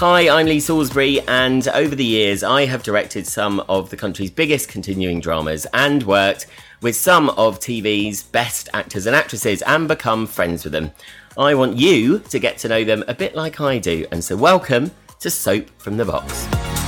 Hi, I'm Lee Salisbury, and over the years, I have directed some of the country's biggest continuing dramas and worked with some of TV's best actors and actresses and become friends with them. I want you to get to know them a bit like I do, and so welcome to Soap from the Box.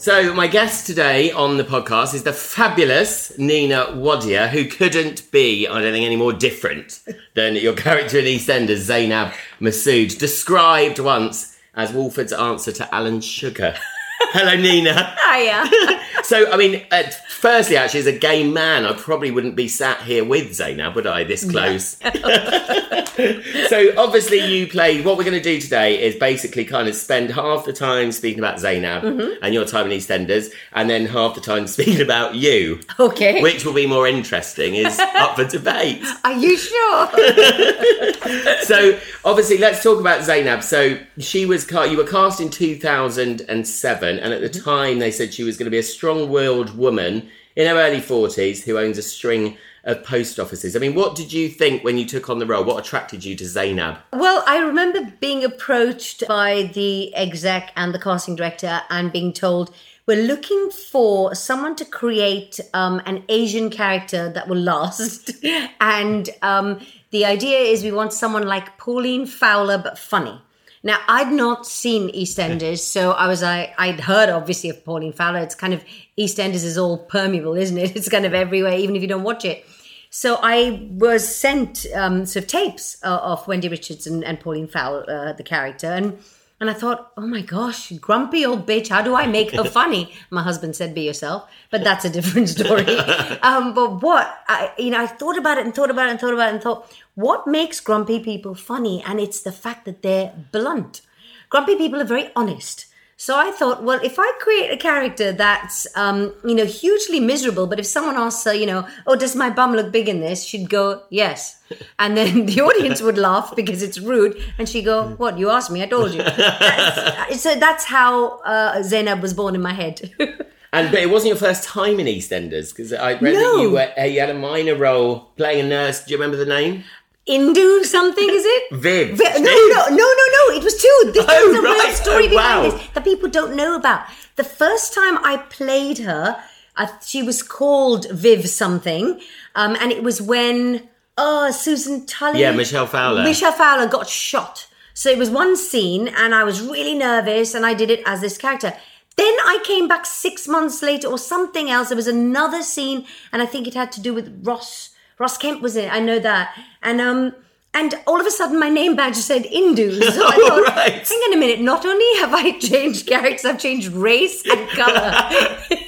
So, my guest today on the podcast is the fabulous Nina Wadia, who couldn't be, I don't think, any more different than your character in EastEnders, Zainab Masood, described once as Walford's answer to Alan Sugar. Hello, Nina. Hiya. So, I mean, uh, firstly, actually, as a gay man, I probably wouldn't be sat here with Zainab, would I, this close? so, obviously, you played. What we're going to do today is basically kind of spend half the time speaking about Zainab and your time in EastEnders, and then half the time speaking about you. Okay. Which will be more interesting is up for debate. Are you sure? So, obviously, let's talk about Zainab. So, she was you were cast in 2007, and at the time, they said she was going to be a strong-willed woman in her early 40s who owns a string of post offices. I mean, what did you think when you took on the role? What attracted you to Zainab? well, I remember being approached by the exec and the casting director and being told, we're looking for someone to create um, an Asian character that will last. and um, the idea is we want someone like Pauline Fowler, but funny. Now, I'd not seen EastEnders, so I was like, I'd heard obviously of Pauline Fowler. It's kind of EastEnders is all permeable, isn't it? It's kind of everywhere, even if you don't watch it. So I was sent um, sort of tapes uh, of Wendy Richards and, and Pauline Fowler, uh, the character, and and I thought, oh my gosh, grumpy old bitch, how do I make her funny? My husband said, be yourself, but that's a different story. um, but what I, you know, I thought about it and thought about it and thought about it and thought, what makes grumpy people funny? And it's the fact that they're blunt. Grumpy people are very honest. So I thought, well, if I create a character that's, um, you know, hugely miserable, but if someone asks her, you know, oh, does my bum look big in this? She'd go, yes. And then the audience would laugh because it's rude. And she'd go, what? You asked me, I told you. That's- so that's how uh, Zainab was born in my head. And but it wasn't your first time in EastEnders because I read No. that you were uh, you had a minor role playing a nurse. Do you remember the name? Indu something, is it? Viv. Vi- no, no, no, no, no. It was two. This Oh, is a real story Oh, behind wow. this that people don't know about. The first time I played her, I, she was called Viv something, um, and it was when oh Susan Tully, Yeah, Michelle Fowler. Michelle Fowler got shot. So it was one scene, and I was really nervous, and I did it as this character. Then I came back six months later, or something else. There was another scene, and I think it had to do with Ross. Ross Kemp was in it. I know that, and um, and all of a sudden my name badge said Indu. So I Oh, thought, right. hang on a minute. Not only have I changed characters, I've changed race and color.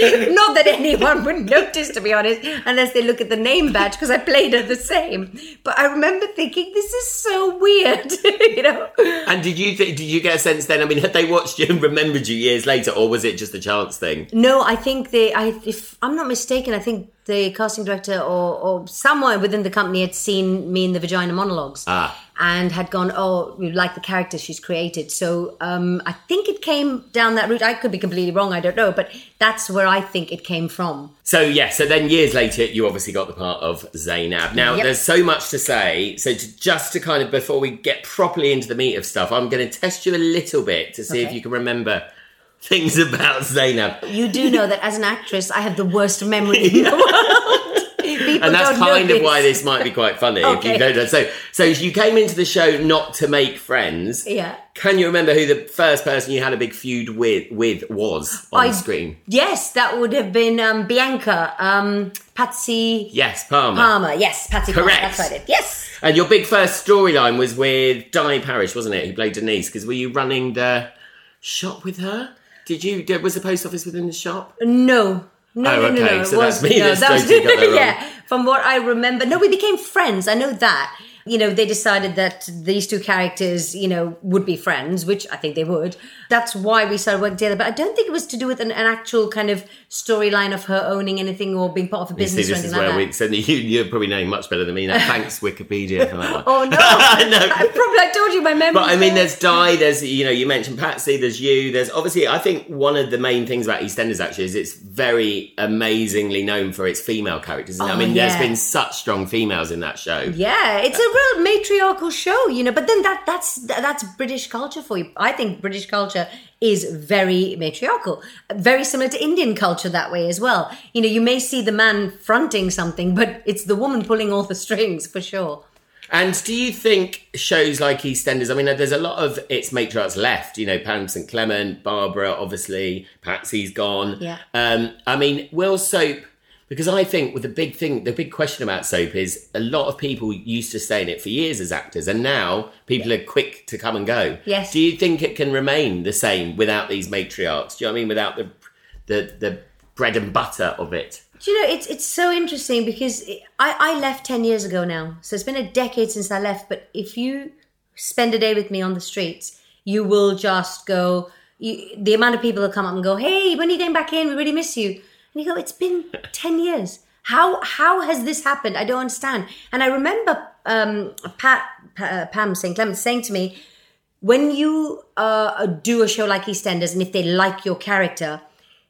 Not that anyone would notice, to be honest, unless they look at the name badge because I played her the same. But I remember thinking, this is so weird, you know. And did you th- did you get a sense then? I mean, had they watched you and remembered you years later, or was it just a chance thing? No, I think they. I, if I'm not mistaken, I think the casting director or, or someone within the company had seen me in the vagina monologues Ah. and had gone, "Oh, you like the character she's created." So um, I think it came down that route. I could be completely wrong. I don't know, but that's where I think it came from. So yeah, so then years later, you obviously got the part of Zainab. Now, Yep. there's so much to say. So to, just to kind of before we get properly into the meat of stuff, I'm going to test you a little bit to see if you can remember things about Zainab. You do know that as an actress, I have the worst memory in the world. People and that's kind of why this might be quite funny if you don't know. So, so you came into the show not to make friends. Yeah. Can you remember who the first person you had a big feud with with was on I- screen? Yes, that would have been um, Bianca, um, Patsy Yes, Palmer. Palmer. Yes, Patsy Correct. Palmer. That's right. Yes. And your big first storyline was with Di Parish, wasn't it? Who played Denise? Because were you running the shop with her? Did you? did- Was the post office within the shop? No. No, Oh, no, no, okay, no. it so that's was- me no, that's that was- totally got yeah, from what I remember. No, we became friends. I know that. You know, they decided that these two characters, you know, would be friends, which I think they would. That's why we started working together. But I don't think it was to do with an, an actual kind of storyline of her owning anything or being part of a see, business or this is like where that. we. So you, you're probably knowing much better than me now. Thanks Wikipedia for that one. Oh no! no. I probably I told you my memory. But I mean, there's Di, there's you know, you mentioned Patsy, there's you, there's obviously. I think one of the main things about EastEnders actually is it's very amazingly known for its female characters. isn't? I Oh, mean, there's been such strong females in that show. Yeah, it's a real matriarchal show, you know. But then that that's that's British culture for you. I think British culture is very matriarchal, very similar to Indian culture that way as well. You know, you may see the man fronting something, but it's the woman pulling all the strings for sure. And do you think shows like EastEnders? I mean, there's a lot of its matriarchs left. You know, Pam St Clement, Barbara, obviously, Patsy's gone. Yeah. Um, I mean, will soap? Because I think with the big thing, the big question about soap is a lot of people used to stay in it for years as actors, and now people are quick to come and go. Yes. Do you think it can remain the same without these matriarchs? Do you know what I mean? Without the the the bread and butter of it. Do you know it's it's so interesting because I I left ten years ago now, so it's been a decade since I left. But if you spend a day with me on the streets, you will just go. You, the amount of people that come up and go, "Hey, when are you getting back in? We really miss you." And you go, "It's been ten years. How how has this happened? I don't understand." And I remember um, Pat Pa- Pam St Clement saying to me, when you uh, do a show like EastEnders, and if they like your character,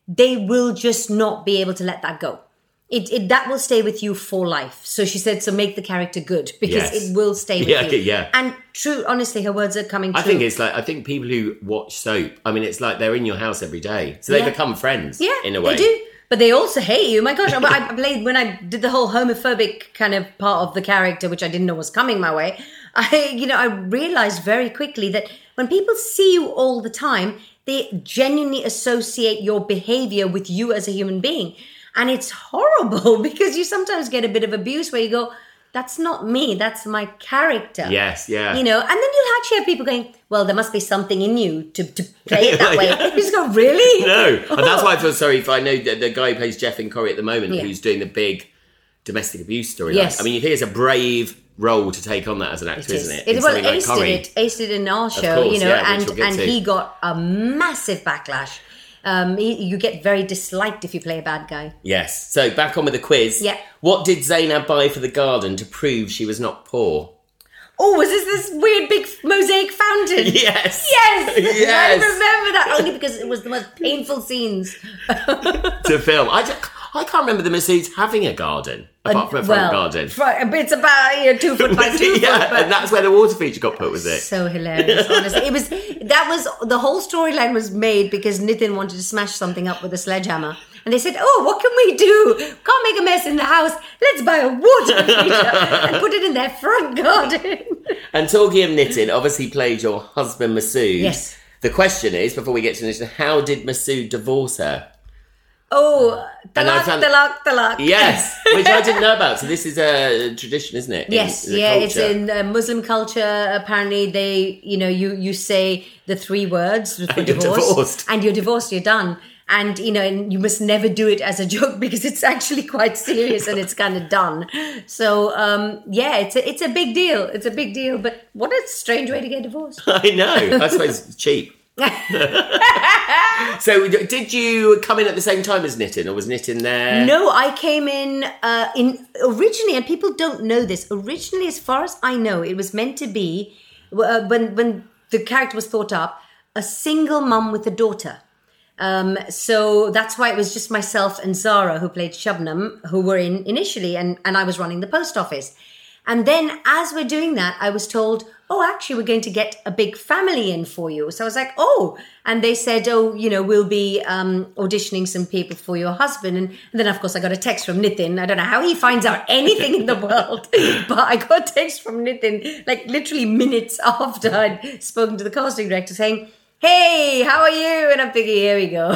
they will just not be able to let that go. It, it that will stay with you for life. So she said, so make the character good because Yes. it will stay with Yeah, you. yeah. And true, honestly, her words are coming true. I think it's like I think people who watch soap. I mean, it's like they're in your house every day, so they Yeah. become friends. yeah, in a way. they do. But they also hate you. My gosh, I, I played when I did the whole homophobic kind of part of the character, which I didn't know was coming my way. I, you know, I realized very quickly that when people see you all the time, they genuinely associate your behavior with you as a human being, and it's horrible because you sometimes get a bit of abuse where you go, "That's not me. That's my character." Yes, yeah. You know, and then you'll actually have people going, "Well, there must be something in you to, to play it that way." Yeah. You just go, "Really?" No, and that's oh. why I feel sorry if I know the, the guy who plays Geoff in Corrie at the moment, Yeah. who's doing the big domestic abuse storyline. Yes. I mean, you think it's a brave role to take on that as an actor, is. isn't it? It, well, like Ace Corrie. did it. Ace did in our show, course, you know, yeah, and and to. he got a massive backlash. Um, you get very disliked if you play a bad guy. Yes. So back on with the quiz. Yeah. What did Zainab buy for the garden to prove she was not poor? Oh, was this this weird big mosaic fountain? Yes. Yes, Yes. I remember that only because it was the most painful scenes. to film. I, don't- I can't remember the Masouds having a garden apart from a front well, garden. fr- it's about you know, two foot by two yeah, foot. But and that's where the water feature got put, was it? so hilarious. Honestly, it was that was the whole storyline was made because Nitin wanted to smash something up with a sledgehammer, and they said, "Oh, what can we do? Can't make a mess in the house. Let's buy a water feature and put it in their front garden." And talking of Nitin, obviously played your husband Masood. Yes. The question is, before we get to Nitin, how did Masood divorce her? Oh, talak, found- talak, talak. Yes, which I didn't know about. So this is a tradition, isn't it? in Yes, yeah, it's in uh, Muslim culture. Apparently, they, you know, you you say the three words for And you're divorced. and you're divorced. You're done. And you know, and you must never do it as a joke because it's actually quite serious and it's kind of done. So, um, yeah, it's a it's a big deal. It's a big deal. But what a strange way to get divorced. I know. I suppose it's cheap. so, did you come in at the same time as Nitin, or was Nitin there? No, I came in uh, in originally, and people don't know this. Originally, as far as I know, it was meant to be uh, when when the character was thought up, a single mum with a daughter. Um, so that's why it was just myself and Zara who played Shabnam, who were in initially, and and I was running the post office. And then as we're doing that, I was told, oh, actually, we're going to get a big family in for you. So I was like, oh. And they said, oh, you know, we'll be um, auditioning some people for your husband. And, then, of course, I got a text from Nitin. I don't know how he finds out anything in the world, but I got a text from Nitin, like literally minutes after I'd spoken to the casting director saying, Hey, how are you? And I'm thinking, here we go.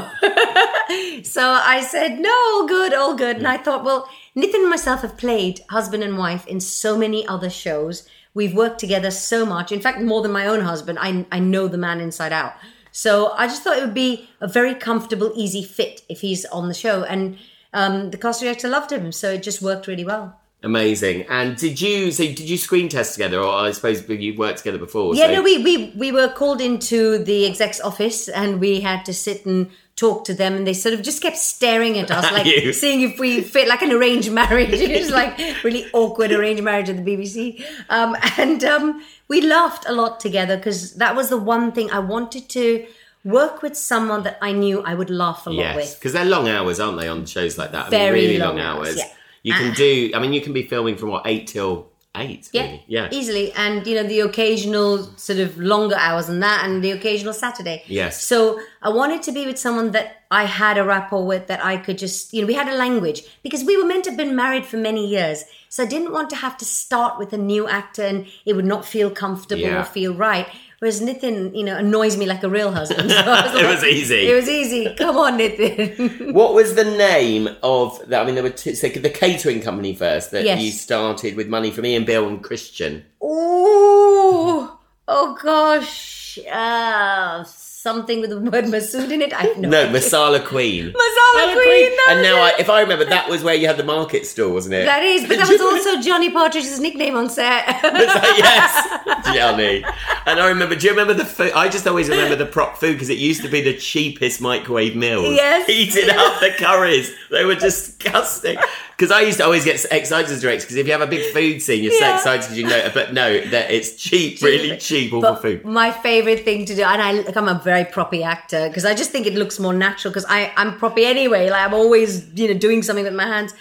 so I said, no, all good, all good. And I thought, well, Nitin and myself have played husband and wife in so many other shows. We've worked together so much. In fact, more than my own husband. I, I know the man inside out. So I just thought it would be a very comfortable, easy fit if he's on the show. And um, the cast director loved him, so it just worked really well. Amazing. And did you so did you screen test together, or I suppose you worked together before? Yeah, so- no, we, we we were called into the exec's office and we had to sit and talk to them, and they sort of just kept staring at us, like you. seeing if we fit like an arranged marriage. It was like really awkward arranged marriage at the BBC, um, and um, we laughed a lot together because that was the one thing I wanted to work with someone that I knew I would laugh a lot Yes, with. because they're long hours, aren't they, on shows like that? I Very mean, really long long, hours, hours. yeah. You can do. I mean, you can be filming from what eight till eight. Yeah, really. yeah. easily, and you know the occasional sort of longer hours than that, and the occasional Saturday. Yes. So I wanted to be with someone that I had a rapport with, that I could just, you know, we had a language because we were meant to have been married for many years. So I didn't want to have to start with a new actor and it would not feel comfortable Yeah. or feel right. Whereas Nitin, you know, annoys me like a real husband. So I It was easy. It was easy. Come on, Nitin. What was the name of? that? I mean, there were two, so the catering company first that Yes. you started with money from Ian Beale and Christian. Ooh, oh gosh, uh, something with the word Masood in it. I have no, No, idea. Masala Queen. Masala Queen. that And was now, it. I, if I remember, that was where you had the market stall, wasn't it? that is, but that was also Johnny Partridge's nickname on set. yes, Johnny. And I remember. Do you remember the food? I just always remember the prop food because it used to be the cheapest microwave meals. Yes. heating up the curries. They were disgusting. Because I used to always get excited as director because if you have a big food scene, you're Yeah. so excited because you know. But no, that it's cheap, really cheap, awful But food. my favorite thing to do, and I, like, I'm a very proppy actor because I just think it looks more natural because I I'm proppy anyway. Like I'm always you know doing something with my hands,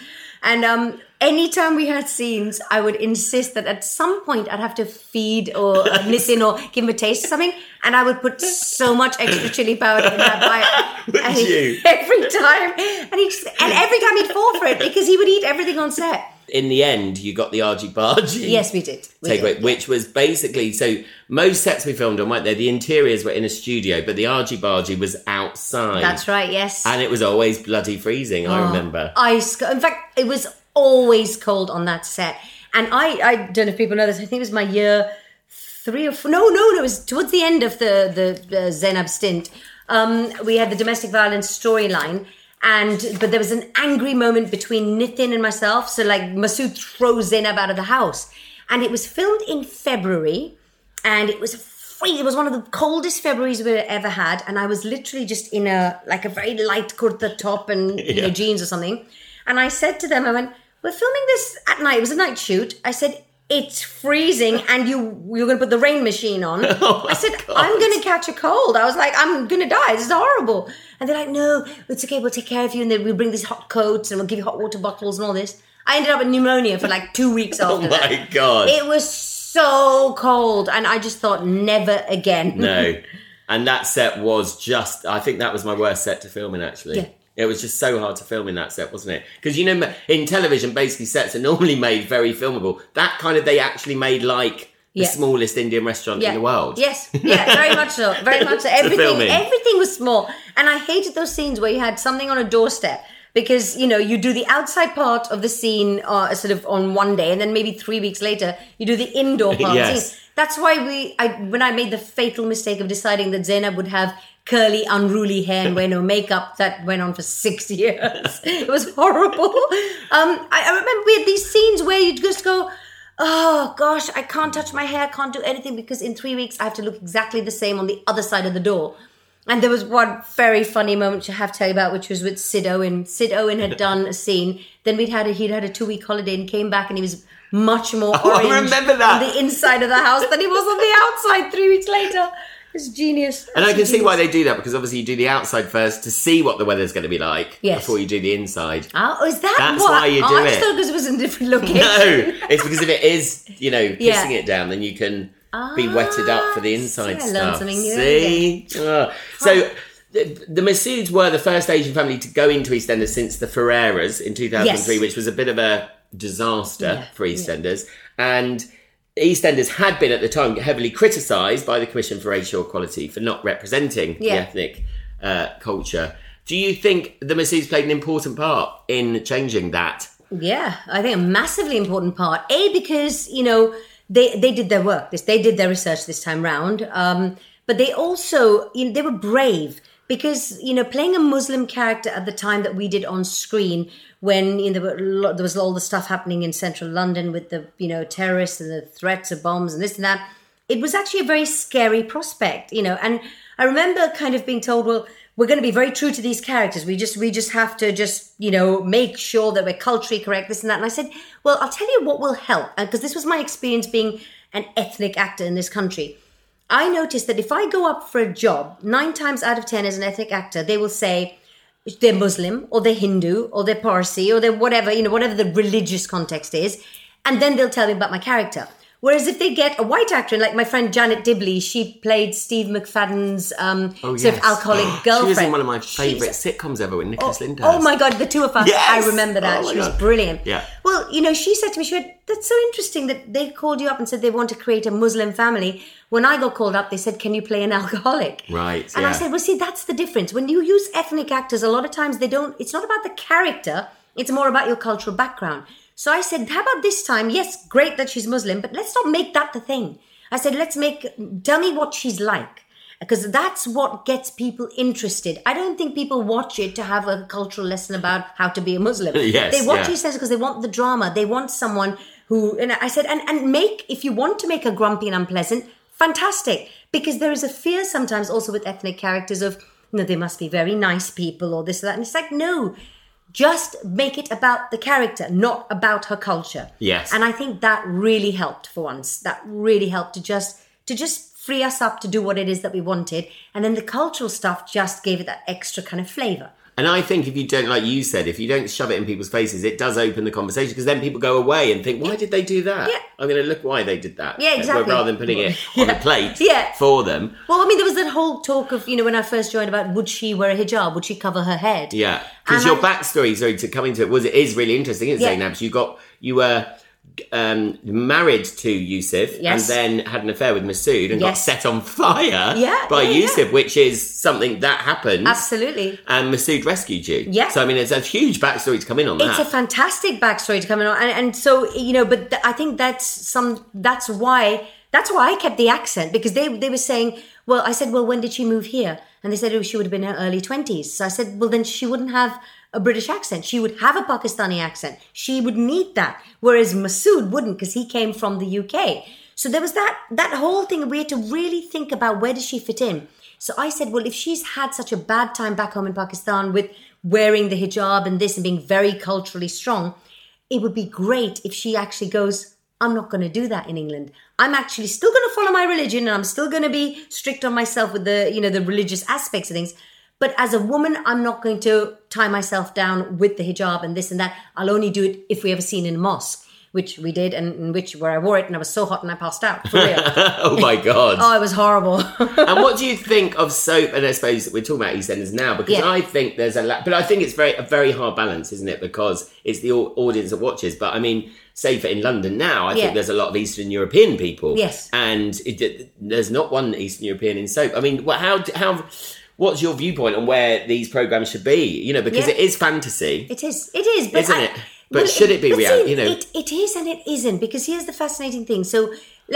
and um. Anytime we had scenes, I would insist that at some point I'd have to feed or Nitin or give him a taste of something, and I would put so much extra chili powder in that bite. Would you? every time, and he just, and every time he'd fall for it because he would eat everything on set. In the end, you got the Argee Bhajee. Yes, we did. We takeaway, did. which was basically so most sets we filmed on weren't there. The interiors were in a studio, but the Argee Bhajee was outside. That's right. Yes. And it was always bloody freezing. I ah, remember. ice. In fact, it was always cold on that set. And I, I don't know if people know this. I think it was my year three or four. No, no, no. It was towards the end of the the uh, Zainab stint. Um, we had the domestic violence storyline. And but there was an angry moment between Nitin and myself. So like Masood throws Zainab out of the house, and it was filmed in February, and it was free. It was one of the coldest Februarys we've ever had, and I was literally just in a like a very light kurta top and you know jeans or something. And I said to them, I went, "We're filming this at night. It was a night shoot." I said. It's freezing, and you you're going to put the rain machine on. Oh I said, God. "I'm going to catch a cold." I was like, "I'm going to die. This is horrible." And they're like, "No, it's okay. We'll take care of you, and then we'll bring these hot coats, and we'll give you hot water bottles and all this." I ended up with pneumonia for like two weeks oh after Oh that. my god. It was so cold, and I just thought, never again. no. And that set was just I think that was my worst set to film in actually. Yeah. It was just so hard to film in that set, wasn't it? Because you know, in television, basically sets are normally made very filmable. That kind of they actually made like the Yeah. smallest Indian restaurant in the world. Yes, yeah, very much so. Very much so. Everything, everything was small, and I hated those scenes where you had something on a doorstep because you know you do the outside part of the scene uh, sort of on one day, and then maybe three weeks later you do the indoor part. the Yes. That's why we, I, when I made the fatal mistake of deciding that Zainab would have curly, unruly hair and wear no makeup, that went on for six years. it was horrible. Um, I, I remember we had these scenes where you'd just go, oh gosh, I can't touch my hair, can't do anything because in three weeks I have to look exactly the same on the other side of the door. And there was one very funny moment I have to tell you about, which was with Sid Owen. Sid Owen had done a scene. Then we'd had a, he'd had a two week holiday and came back and he was much more Oh, orange remember that. on the inside of the house than he was on the outside three weeks later. It's genius. And I can see why they do that because obviously you do the outside first to see what the weather's going to be like Yes. before you do the inside. Oh, is that That's what? why you oh, do I just it. thought because it was in a different location. No, it's because if it is, you know, pissing Yeah. it down, then you can be wetted up for the Ah, inside see, I learned stuff. something new See? Ah. so the, the were the first Asian family to go into EastEnders since the Ferreiras in 2003, Yes. which was a bit of a disaster Yeah, for EastEnders. And EastEnders had been at the time heavily criticised by the Commission for Racial Equality for not representing the ethnic uh, culture. Do you think the Masouds played an important part in changing that? Yeah, I think a massively important part. A because you know they they did their work. This they did their research this time round. Um, but they also you know, they were brave because you know playing a Muslim character at the time that we did on screen when you know, there, was all the stuff happening in central London with the you know terrorists and the threats of bombs and this and that. It was actually a very scary prospect, you know. And I remember kind of being told, well, we're going to be very true to these characters. We just we just have to just you know make sure that we're culturally correct, this and that. And I said, well, I'll tell you what will help, uh, because this was my experience being an ethnic actor in this country. I noticed that if I go up for a job, nine times out of ten as an ethnic actor, they will say they're Muslim or they're Hindu or they're Parsi or they're whatever, you know, whatever the religious context is. And then they'll tell me about my character. Whereas if they get a white actor, like my friend Janet Dibley, she played Steve McFadden's um, Oh, sort of yes. alcoholic She was in one of my favourite sitcoms ever with Oh, Nicholas Lyndhurst. oh my god, the two of us. Yes! I remember that. Oh she was God. brilliant. Yeah. Well, you know, she said to me, she went, That's so interesting that they called you up and said they want to create a Muslim family. When I got called up, they said, Can you play an alcoholic? Right, And I said, Well, see, that's the difference. When you use ethnic actors, a lot of times they don't, it's not about the character, it's more about your cultural background. So I said, How about this time? Yes, great that she's Muslim, but let's not make that the thing. I said, Let's make, tell me what she's like because that's what gets people interested. I don't think people watch it to have a cultural lesson about how to be a Muslim. Yes, they watch yeah. it because they want the drama. They want someone who, and I said, and, and make, if you want to make her grumpy and unpleasant, fantastic. Because there is a fear sometimes also with ethnic characters of, you know, they must be very nice people or this or that. And it's like, no, just make it about the character, not about her culture. Yes. And I think that really helped for once. That really helped to just to just free us up to do what it is that we wanted. And then the cultural stuff just gave it that extra kind of flavor. And I think if you don't, like you said, if you don't shove it in people's faces, it does open the conversation because then people go away and think, why did they do that? Yeah. I'm going to look why they did that. Yeah, exactly. Rather than putting it on a plate Yeah. for them. Well, I mean, there was that whole talk of, you know, when I first joined about would she wear a hijab? Would she cover her head? Yeah. Because your I- backstory, sorry, to come into it, was it is really interesting, isn't it, Yeah. Zainab? You got, you were um, married to Yusuf Yes. and then had an affair with Masood and got set on fire Yeah, by yeah, Yusuf, yeah. which is something that happened. Absolutely. And Masood rescued you. Yeah. So, I mean, it's a huge backstory to come in on It's that. a fantastic backstory to come in on, and, and so you know. But th- I think that's some. That's why. That's why I kept the accent because they they were saying. Well, I said, well, when did she move here? And they said, oh, she would have been in her early twenties. So I said, well, then she wouldn't have a British accent. She would have a Pakistani accent. She would need that, whereas Masood wouldn't because he came from the UK. So there was that that whole thing. We had to really think about where does she fit in. So I said, well, if she's had such a bad time back home in Pakistan with wearing the hijab and this and being very culturally strong, it would be great if she actually goes, I'm not going to do that in England. I'm actually still going to follow my religion and I'm still going to be strict on myself with the, you know, the religious aspects of things. But as a woman, I'm not going to tie myself down with the hijab and this and that. I'll only do it if we ever seen in a mosque, which we did, and in which where I wore it and I was so hot and I passed out. For real. oh my God. oh, it was horrible. and what do you think of soap? And I suppose we're talking about EastEnders now because Yeah. I think there's a, la- but I think it's very a very hard balance, isn't it? Because it's the audience that watches. But I mean, say for in London now, I Yeah. think there's a lot of Eastern European people. Yes. and it, there's not one Eastern European in soap. I mean, wha- how how what's your viewpoint on where these programs should be? You know, because Yeah. it is fantasy. It is. It is. But Isn't I- it? But should it be but reality, you know? It, it is and it isn't because here's the fascinating thing. So,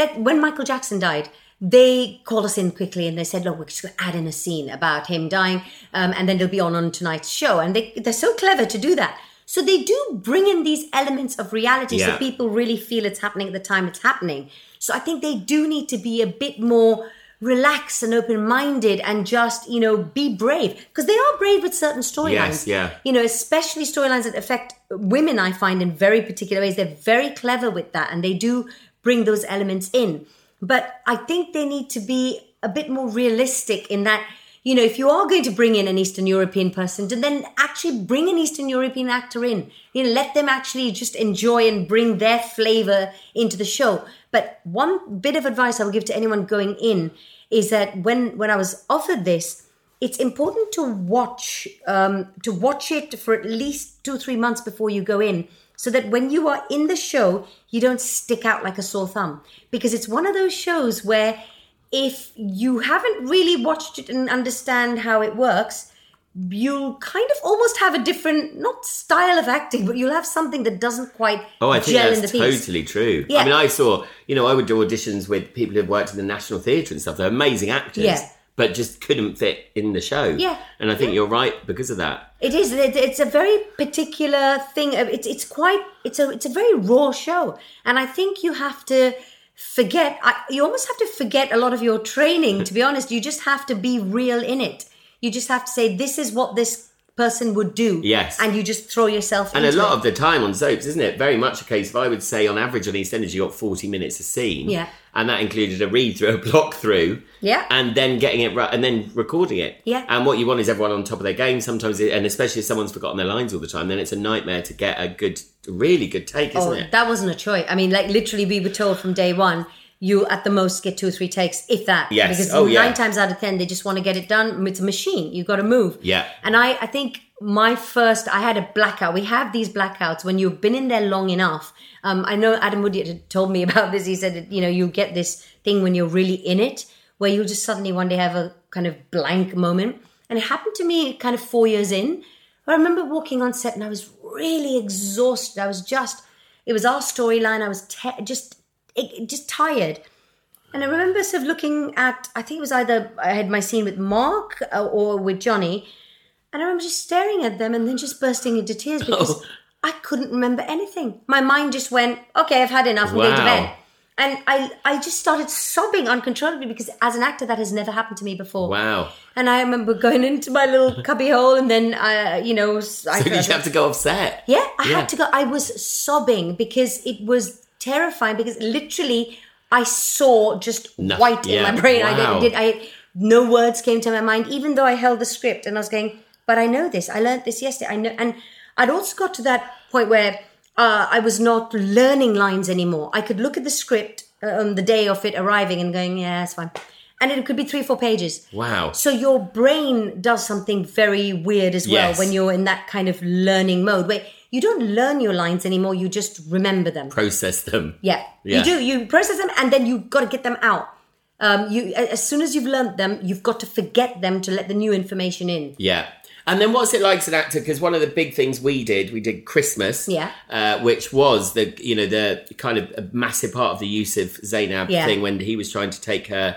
let when Michael Jackson died, they called us in quickly and they said, "Look, we're just going to add in a scene about him dying, um, and then they'll be on on tonight's show." And they they're so clever to do that. So they do bring in these elements of reality, Yeah. so people really feel it's happening at the time it's happening. So I think they do need to be a bit more relaxed and open-minded and just you know be brave because they are brave with certain storylines Yes, yeah. you know, especially storylines that affect women, I find in very particular ways. They're very clever with that and they do bring those elements in. But I think they need to be a bit more realistic in that, you know, if you are going to bring in an Eastern European person, then actually bring an Eastern European actor in. You know, let them actually just enjoy and bring their flavor into the show. But one bit of advice I will give to anyone going in is that when when I was offered this, it's important to watch um, to watch it for at least two three months before you go in so that when you are in the show you don't stick out like a sore thumb. Because it's one of those shows where if you haven't really watched it and understand how it works you'll kind of almost have a different, not style of acting, but you'll have something that doesn't quite Oh, I think that's piece. totally true. Yeah. I mean, I saw, you know, I would do auditions with people who've worked in the National Theatre and stuff. They're amazing actors, Yeah. but just couldn't fit in the show. Yeah. And I think you're right because of that. It is. It's a very particular thing. Uh, It's it's quite. It's a it's a very raw show, and I think you have to forget. I, you almost have to forget a lot of your training. To be honest, you just have to be real in it. You just have to say this is what this person would do. Yes. and you just throw yourself. And a lot it. of the time on soaps, isn't it? Very much a case of I would say on average on EastEnders you got 40 minutes a scene. Yeah. And that included a read through, a block through. Yeah. And then getting it right and then recording it. Yeah. And what you want is everyone on top of their game sometimes, it- and especially if someone's forgotten their lines all the time, then it's a nightmare to get a good, really good take, isn't Oh, it? that wasn't a choice. I mean, like literally, we were told from day one, you at the most get two or three takes, if that. Yes. Because Oh, yeah. nine times out of ten, they just want to get it done. It's a machine. You've got to move. Yeah. And I, I think my first, I had a blackout. We have these blackouts when you've been in there long enough. Um, I know Adam Woodyatt told me about this. He said, that, you know, you get this thing when you're really in it, where you'll just suddenly one day have a kind of blank moment. And it happened to me kind of four years in. I remember walking on set and I was really exhausted. I was just, it was our storyline. I was te- just, it, just tired. And I remember sort of looking at, I think it was either I had my scene with Mark uh, or with Johnny. And I remember just staring at them and then just bursting into tears because I couldn't remember anything. My mind just went, okay, I've had enough. I'm going to bed. And I, I just started sobbing uncontrollably because as an actor, that has never happened to me before. Wow. And I remember going into my little cubby hole and then, I, you know, I So did you have to go upset? yeah, I Yeah. had to go. I was sobbing because it was terrifying. Because literally, I saw just No- white yeah, in my brain. I wow. did. did I no words came to my mind, even though I held the script and I was going. But I know this. I learned this yesterday. I know, and I'd also got to that point where uh, I was not learning lines anymore. I could look at the script uh, on the day of it arriving and going, yeah, it's fine. And it could be three, four pages. Wow. So your brain does something very weird as well Yes. when you're in that kind of learning mode where you don't learn your lines anymore, you just remember them. Process them. Yeah, Yeah. you do. You process them and then you've got to get them out. Um, you as soon as you've learned them, you've got to forget them to let the new information in. Yeah. And then what's it like as an actor? Because one of the big things we did, we did Christmas, Yeah. uh, which was the you know the kind of massive part of the Yusuf Zainab Yeah. thing when he was trying to take her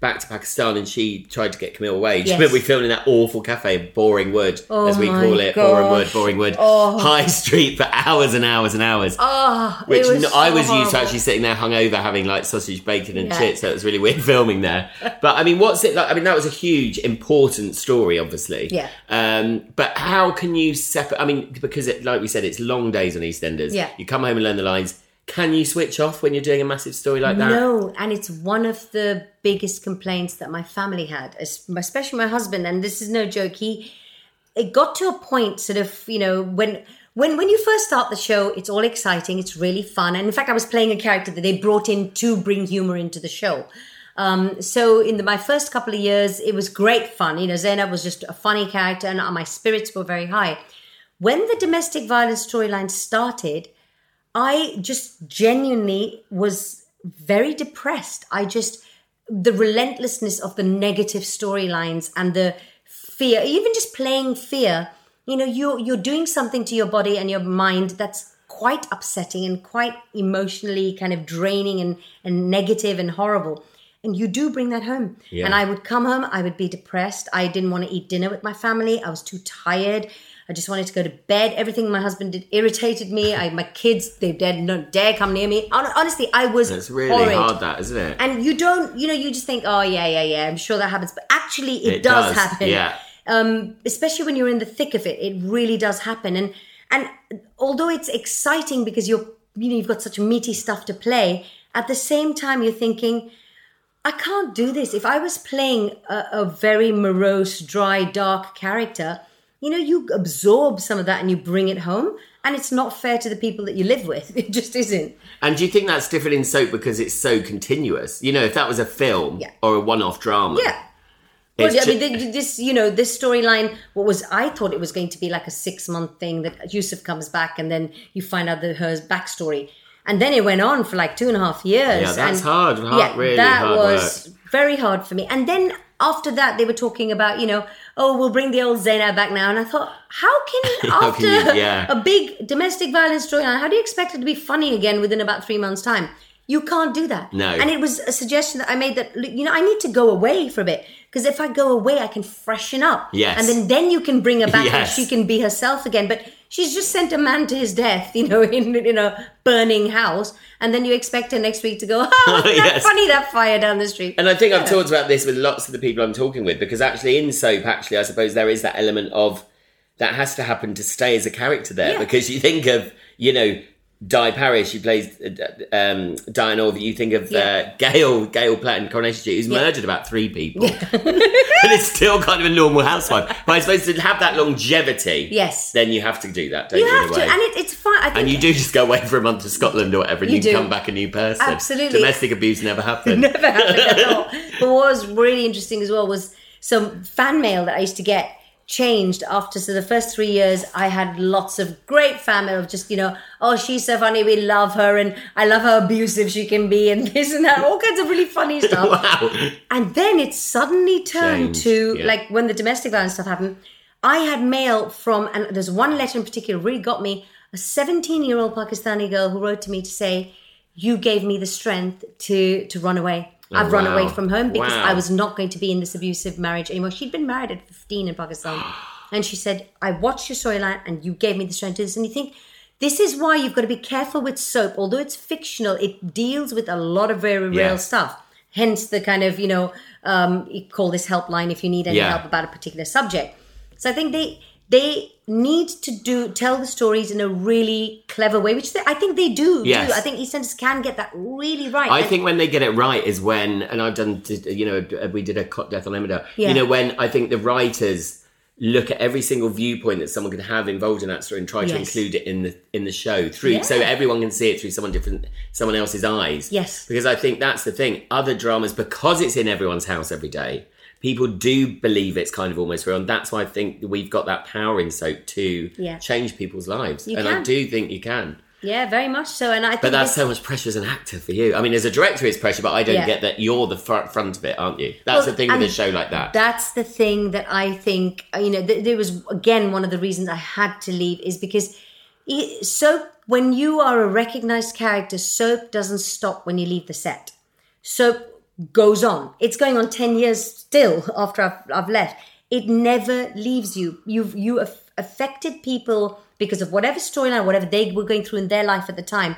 back to Pakistan and she tried to get Kamil away. Yes. remember we filmed in that awful cafe, Boring Wood, as we call it, Boring Wood. Boring Wood, Oh. High Street for hours and hours and hours. Oh, Which was n- I so was used to actually sitting there hungover having like sausage, bacon, and Yeah. shit. So it was really weird filming there. But I mean, what's it like? I mean, that was a huge, important story, obviously. Yeah. Um, but how can you separate? I mean, because it, like we said, it's long days on EastEnders. Yeah. You come home and learn the lines. Can you switch off when you're doing a massive story like that? No, and it's one of the biggest complaints that my family had, especially my husband. And this is no joke. He, it got to a point, sort of, you know, when when when you first start the show, it's all exciting, it's really fun, and in fact, I was playing a character that they brought in to bring humor into the show. Um, so in the, my first couple of years, it was great fun. You know, Zainab was just a funny character, and my spirits were very high. When the domestic violence storyline started, I just genuinely was very depressed. I just, the relentlessness of the negative storylines and the fear, even just playing fear, you know, you're, you're doing something to your body and your mind that's quite upsetting and quite emotionally kind of draining and, and negative and horrible. And you do bring that home. Yeah. And I would come home, I would be depressed. I didn't want to eat dinner with my family. I was too tired. I just wanted to go to bed. Everything my husband did irritated me. I, my kids, they did not dare come near me. Honestly, I was It's really horrid. hard, that isn't it? And you don't, you know, you just think, oh yeah, yeah, yeah. I'm sure that happens, but actually, it, It does, does, happen. yeah. Um, especially when you're in the thick of it, it really does happen. And and although it's exciting because you're, you know, you've got such meaty stuff to play, at the same time, you're thinking. I can't do this. If I was playing a, a very morose, dry, dark character, you know, you absorb some of that and you bring it home, and it's not fair to the people that you live with. It just isn't. And do you think that's different in soap because it's so continuous? You know, if that was a film Yeah. or a one-off drama, Yeah. Well, I mean, this, you know, this storyline, what was, I thought it was going to be like a six month thing that Yusuf comes back and then you find out the, her backstory. And then it went on for like two and a half years. Yeah, that's and hard, hard, really that hard was very hard for me. And then after that, they were talking about, you know, oh, we'll bring the old Zainab back now. And I thought, how can, How after can you- yeah. a big domestic violence storyline, how do you expect it to be funny again within about three months' time? You can't do that. No. And it was a suggestion that I made that, you know, I need to go away for a bit. Because if I go away, I can freshen up. Yes. And then, then you can bring her back and she can be herself again. But she's just sent a man to his death, you know, in, in a burning house. And then you expect her next week to go, oh, wasn't that Yes. funny, that fire down the street. And I think I've talked about this with lots of the people I'm talking with because actually in soap, actually, I suppose there is that element of that has to happen to stay as a character there Yeah. because you think of, you know, Di Parish, who plays uh, um, Diane Orr, you think of Yeah. uh, Gail, Gail Platt in Coronation Street, who's Yeah. murdered about three people. and it's still kind of a normal housewife. But I suppose to have that longevity, Yes. then you have to do that, don't you you, have to. And it, it's fine. I think and you do just go away for a month to Scotland or whatever, and You you, come back a new person. Absolutely. Domestic abuse never happened. never happened at all. But what was really interesting as well was some fan mail that I used to get changed after so the first three years I had lots of great family of just you know oh she's so funny we love her and I love how abusive she can be and this and that all kinds of really funny stuff wow. and then it suddenly turned Changed, to yeah. like when the domestic violence stuff happened I had mail from and there's one letter in particular really got me a 17 year old Pakistani girl who wrote to me to say you gave me the strength to to run away I've run wow. away from home because Wow. I was not going to be in this abusive marriage anymore. She'd been married at 15 in Pakistan. And she said, I watched your storyline and you gave me the strength to this. And you think, this is why you've got to be careful with soap. Although it's fictional, it deals with a lot of very Yeah. real stuff. Hence the kind of, you know, um, you call this helpline if you need any Yeah. help about a particular subject. So I think they they need to do tell the stories in a really clever way, which they, I think they do. Yes. do. I think EastEnders can get that really right. I think when they get it right is when, and I've done, you know, uh, we did a Clock Death on Emmerdale. Yeah. You know, when I think the writers look at every single viewpoint that someone could have involved in that story and try to include it in the in the show through, Yeah. so everyone can see it through someone different, someone else's eyes. Yes. because I think that's the thing. Other dramas, because it's in everyone's house every day. People do believe it's kind of almost real, and that's why I think we've got that power in soap to Yeah. change people's lives. You and I do think you can. yeah, very much so. And I think But that's so much pressure as an actor for you. I mean, as a director, it's pressure, but I don't Yeah. get that you're the front, front of it, aren't you? That's Well, the thing with a show like that. That's the thing that I think, you know, th- there was, again, one of the reasons I had to leave is because it, soap, when you are a recognized character, soap doesn't stop when you leave the set. Soap goes on. It's going on 10 years still after I've, I've left. It never leaves you. You've, you affected people because of whatever storyline, whatever they were going through in their life at the time.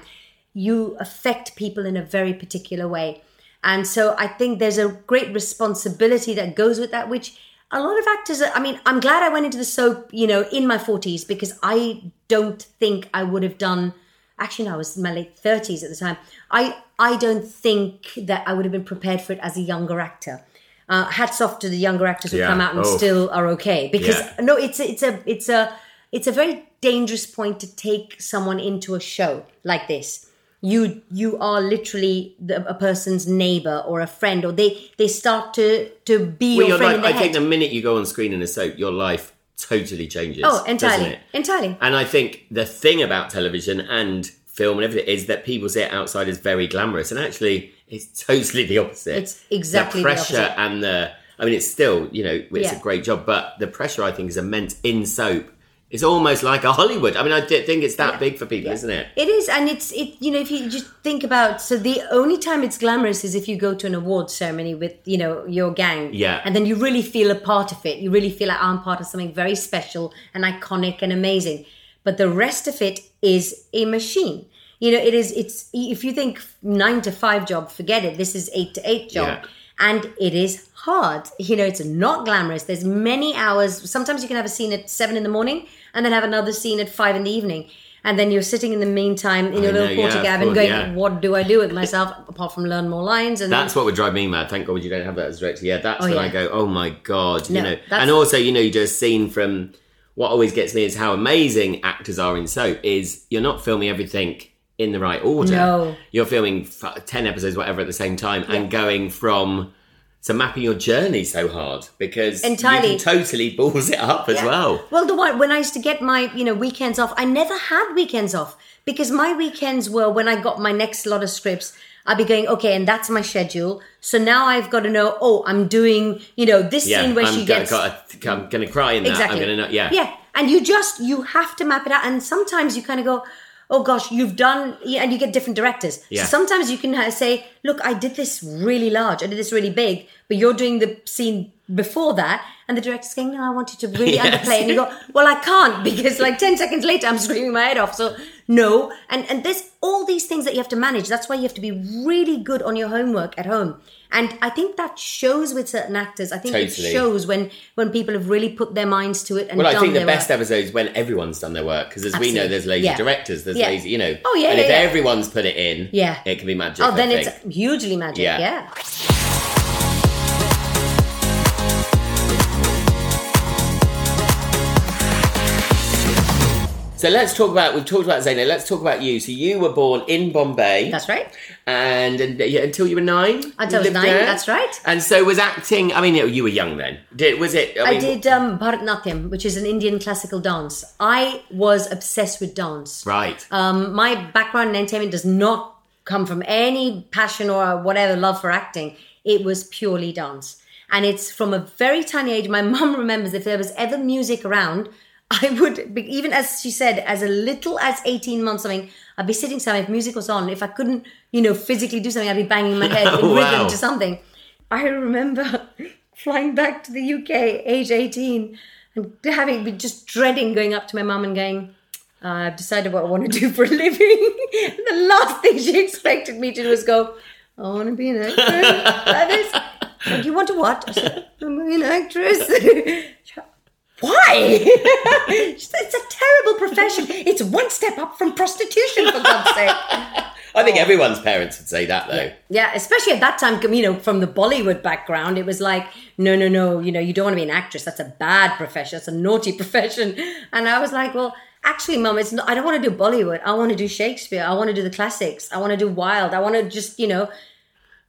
You affect people in a very particular way. And so I think there's a great responsibility that goes with that, which a lot of actors, I mean, I'm glad I went into the soap, you know, in my 40s because I don't think I would have done, actually, no, I was in my late 30s at the time. I, I don't think that I would have been prepared for it as a younger actor. Uh, hats off to the younger actors who Yeah. come out and Oh. still are okay because Yeah. no, it's a, it's a, it's a, it's a very dangerous point to take someone into a show like this you you are literally the, a person's neighbor or a friend or they they start to to be well, your friend like, I think the minute you go on screen in a soap, your life totally changes. oh entirely doesn't it? entirely And I think the thing about television and film and everything is that people see it outside as very glamorous, and actually, it's totally the opposite. It's exactly the the pressure opposite. and the. I mean, it's still you know it's Yeah. a great job, but the pressure I think is immense in soap. It's almost like a Hollywood. I mean, I think it's that Yeah. big for people, Yeah. isn't it? It is, and it's it. You know, if you just think about, so the only time it's glamorous is if you go to an award ceremony with you know your gang, Yeah. and then you really feel a part of it. You really feel like I'm part of something very special and iconic and amazing. But the rest of it is a machine. You know, it is. It's if you think nine to five job, forget it. This is eight to eight job. Yeah. And it is hard. You know, it's not glamorous. There's many hours. Sometimes you can have a scene at seven in the morning and then have another scene at five in the evening. And then you're sitting in the meantime in your I little know, yeah, Portakabin course, going, yeah. what do I do with myself apart from learn more lines? And That's what would drive me mad. Thank God you don't have that as a director. Yeah, that's Oh, when yeah. I go, oh my God, you know. that's- And also, you know, you do a scene from what always gets me is how amazing actors are in soap is you're not filming everything in the right order. No. You're filming 10 episodes, whatever, at the same time and going from. So mapping your journey so hard because Entirely. you can totally balls it up as Yeah. well. Well, the one when I used to get my you know weekends off, I never had weekends off because my weekends were when I got my next lot of scripts. I'd be going, okay, and that's my schedule. So now I've got to know, oh, I'm doing, you know, this Yeah, scene where I'm she gonna, gets I'm gonna cry in that. exactly I'm gonna know. Yeah. yeah and you just you have to map it out and sometimes you kind of go oh gosh you've done yeah, and you get different directors Yeah. so sometimes you can say look i did this really large i did this really big but you're doing the scene before that and the director's going no i want you to really Yes. underplay and you go well i can't because like 10 seconds later i'm screaming my head off so no and and there's all these things that you have to manage that's why you have to be really good on your homework at home and i think that shows with certain actors i think Totally. it shows when when people have really put their minds to it and Well, I think the best work. episodes when everyone's done their work because as we know, there's lazy Yeah. directors, there's Yeah. lazy, you know. Oh, yeah, And yeah, if everyone's put it in, Yeah. it can be magic. Oh, then it's hugely magic. Yeah. So let's talk about. We've talked about Zaina. Let's talk about you. So you were born in Bombay. That's right. and, and yeah, until you were nine. Until you I was nine, there? that's right. And so was acting. I mean, you were young then. Did was it? I, mean, did um, Bharatnatyam, which is an Indian classical dance. I was obsessed with dance. Right. Um, my background in entertainment does not come from any passion or whatever love for acting. It was purely dance. And it's from a very tiny age. My mum remembers if there was ever music around, I would, be, even as she said, as a little as 18 months, something, I'd be sitting somewhere, if music was on, if I couldn't, you know, physically do something, I'd be banging my head in wow. rhythm to something. I remember flying back to the UK, age 18, and having been just dreading going up to my mum and going, uh, I've decided what I want to do for a living. the last thing she expected me to do was go, I want to be an actress. that is, "Do you want to what? I said, I want to be an actress. Why? It's a terrible profession. It's one step up from prostitution, for God's sake. I think everyone's parents would say that though. Yeah, especially at that time, you know, from the Bollywood background, it was like, no, no, no, you know, you don't want to be an actress. That's a bad profession. That's a naughty profession. And I was like, well, actually, mum, it's not, I don't want to do Bollywood. I want to do Shakespeare. I want to do the classics. I want to do Wilde. I want to just, you know.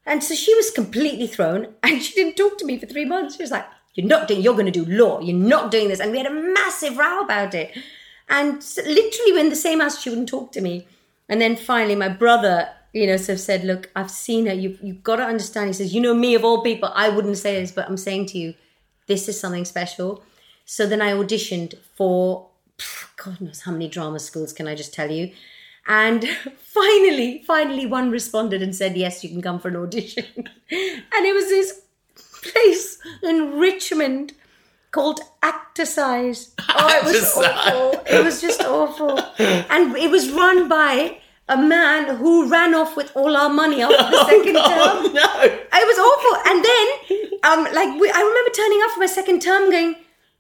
And so she was completely thrown and she didn't talk to me for three months. She was like, you're not doing, you're going to do law. You're not doing this. And we had a massive row about it. And literally, we're in the same house, she wouldn't talk to me. And then finally, my brother, you know, sort of said, Look, I've seen her. You've, you've got to understand. He says, You know, me of all people, I wouldn't say this, but I'm saying to you, this is something special. So then I auditioned for God knows how many drama schools, can I just tell you? And finally, finally, one responded and said, Yes, you can come for an audition. and it was this place in Richmond called Actorcise. Oh, it was awful. It was just awful. And it was run by a man who ran off with all our money after the second term. Oh no! It was awful. And then, um, like, we, I remember turning up for my second term going,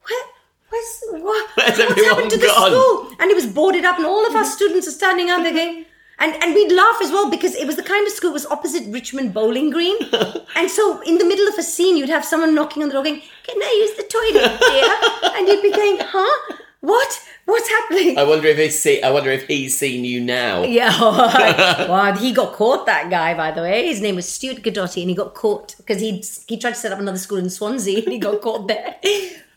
where, where's, what, Where's what's happened to the school? And it was boarded up and all of our students are standing out there going, and, and we'd laugh as well because it was the kind of school, it was opposite Richmond Bowling Green. and so in the middle of a scene, you'd have someone knocking on the door going, can I use the toilet, dear? and you'd be going, huh? What? What's happening? I wonder if he's see. I wonder if he's seen you now. Yeah, well, he got caught. That guy, by the way, his name was Stuart Gadotti, and he got caught because he he tried to set up another school in Swansea, and he got caught there.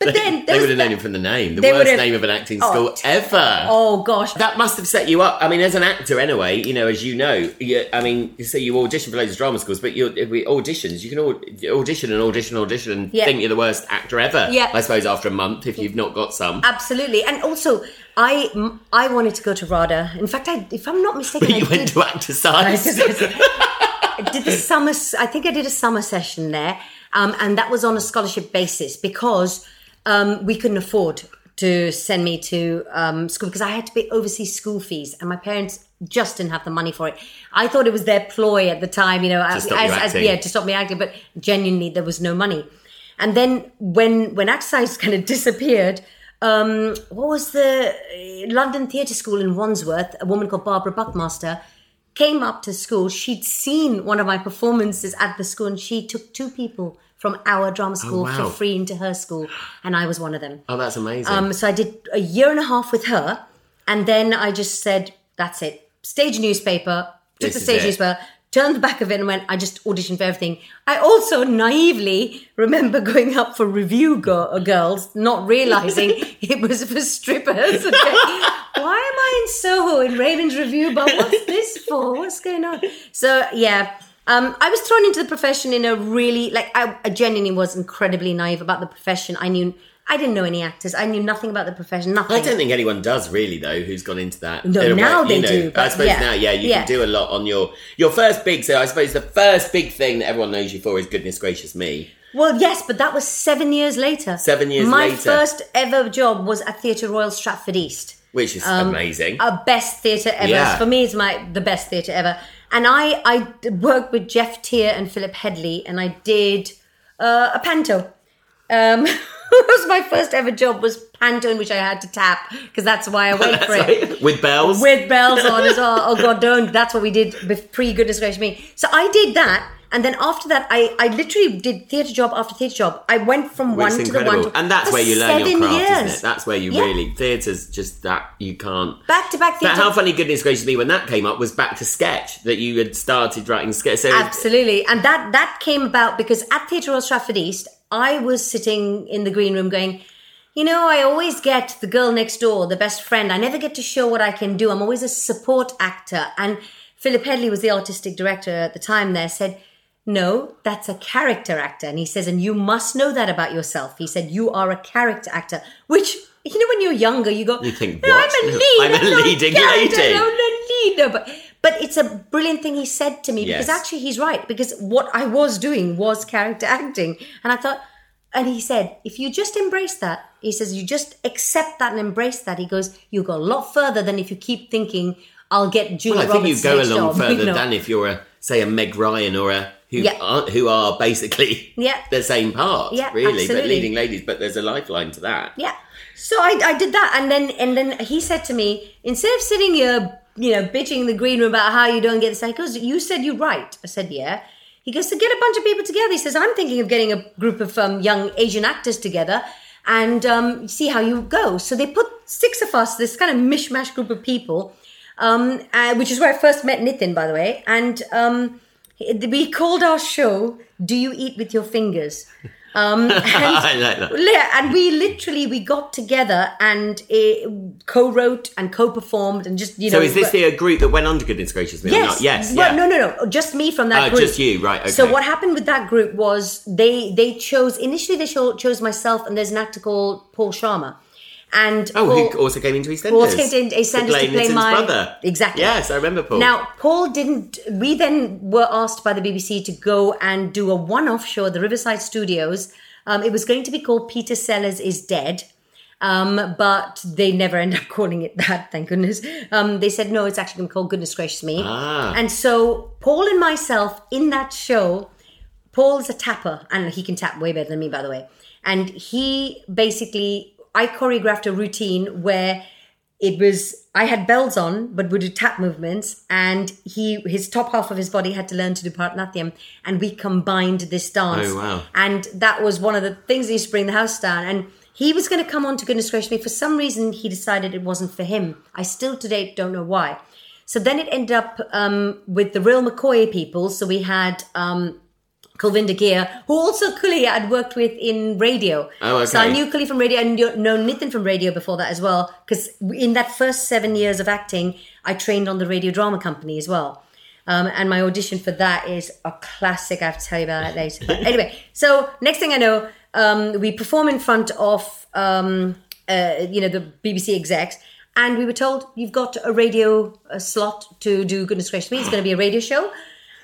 But then they would have known him from the name. The worst name of an acting Oh, school ever. oh gosh, That must have set you up. I mean, as an actor, anyway. You know, as you know, you, I mean, you say you audition for loads of drama schools, but you auditions, you can au- audition and audition, and audition, and Yeah. think you're the worst actor ever. Yeah. I suppose after a month, if you've not got some. absolutely. And also, I I wanted to go to RADA. In fact, I, if I'm not mistaken, But you I went did, to actor size. I did the summer. I think I did a summer session there, um, and that was on a scholarship basis because um, we couldn't afford to send me to um, school because I had to pay overseas school fees, and my parents just didn't have the money for it. I thought it was their ploy at the time, you know, as, you as, acting. yeah, to stop me acting, but genuinely there was no money. And then when when exercise kind of disappeared. Um, what was the uh, London Theatre School in Wandsworth? A woman called Barbara Buckmaster came up to school. She'd seen one of my performances at the school, and she took two people from our drama school wow. for free into her school, and I was one of them. oh, that's amazing. Um, so I did a year and a half with her, and then I just said, "That's it." Stage newspaper. Took This the stage newspaper. Turned the back of it and went, I just auditioned for everything. I also naively remember going up for review go- uh, girls, not realizing it was for strippers. Okay. Why am I in Soho in Raven's review? But what's this for? What's going on? So, yeah. Um, I was thrown into the profession in a really, like, I, I genuinely was incredibly naive about the profession. I knew I didn't know any actors. I knew nothing about the profession. Nothing. I don't think anyone does really though. Who's gone into that? No, In a way, now they know, do, I suppose yeah. now, yeah, you Yeah. can do a lot on your your first big. So I suppose the first big thing that everyone knows you for is goodness gracious me. Well, yes, but that was seven years later. Seven years My later. first ever job was at Theatre Royal Stratford East. which is Um, amazing. A best theatre ever. Yeah. For me, it's my the best theatre ever. And I, I worked with Jeff Teare and Philip Hedley, and I did uh, a panto. Um, was my first ever job was panto in which I had to tap because that's why I went for it. Right? With bells. with bells on as well. Oh God, don't! That's what we did pre goodness gracious me. So I did that, and then after that, I I literally did theatre job after theatre job. I went from Which one to the one, to, and that's where you learn your craft, years. isn't it? That's where you Yeah. really theatre's just that you can't. back to back But how funny, goodness gracious me, when that came up was back to sketch that you had started writing sketch. So Absolutely, and that that came about because at Theatre Royal Stratford East, I was sitting in the green room going. You know, I always get the girl next door, the best friend. I never get to show what I can do. I'm always a support actor. And Philip Hedley was the artistic director at the time there, said, No, that's a character actor. And he says, And you must know that about yourself. He said, You are a character actor, which, you know, when you're younger, you go, You think, "No, what? I'm a lead. I'm a leading lady." I'm a leader. But, but it's a brilliant thing he said to me because actually he's right. Because what I was doing was character acting. And I thought, and he said, if you just embrace that, he says, you just accept that and embrace that. He goes, you go a lot further than if you keep thinking, I'll get Julia Well, I think you Roberts' go along job. further No. than if you're a say a Meg Ryan or a who Yeah. are who are basically Yeah. the same part, Yeah, really, but leading ladies. But there's a lifeline to that. Yeah. So I, I did that, and then and then he said to me, instead of sitting here, you know, bitching in the green room about how you don't get this, he goes, "You said you write." I said, "Yeah." He goes, "So get a bunch of people together." He says, "I'm thinking of getting a group of um, young Asian actors together." And um, see how you go. So they put six of us, this kind of mishmash group of people, um, uh, which is where I first met Nitin, by the way. And um, we called our show "Do You Eat with Your Fingers?" Um, and I like that. yeah, and we literally we got together and uh, co-wrote and co-performed and just you know. So is this the uh, group that went to Goodness Gracious Me? or Yes. not? Yes. Well, yeah. no, no, no. Just me from that Oh, group. just you, right, okay. So what happened with that group was they they chose initially they chose myself and there's an actor called Paul Sharma, and Oh, Paul, who also came into EastEnders. Paul came to EastEnders to play Nitin's my- brother. Exactly. Yes, I remember Paul. Now, Paul didn't. We then were asked by the BBC to go and do a one off show at the Riverside Studios. Um, it was going to be called Peter Sellers is Dead. Um, but they never end up calling it that, thank goodness. Um, they said, no, it's actually going to be called Goodness Gracious Me. Ah. And so, Paul and myself in that show, Paul's a tapper, and he can tap way better than me, by the way. And he basically, I choreographed a routine where it was I had bells on, but would do tap movements, and he his top half of his body had to learn to do Bharatanatyam, and we combined this dance. Oh, wow. And that was one of the things that used to bring the house down. And he was going to come on to Goodness Gracious Me. For some reason, he decided it wasn't for him. I still to date don't know why. So then it ended up um, with the real McCoy people. So we had um, Kulvinder Ghir, who also Kuli I'd worked with in radio. Oh, So I knew Kuli from radio and knew known Nitin from radio before that as well. Because in that first seven years of acting, I trained on the radio drama company as well. Um, and my audition for that is a classic. I have to tell you about that later. But anyway, so next thing I know, um, we perform in front of um, uh, you know the BBC execs, and we were told you've got a radio uh, slot to do Goodness Gracious Me. It's going to be a radio show,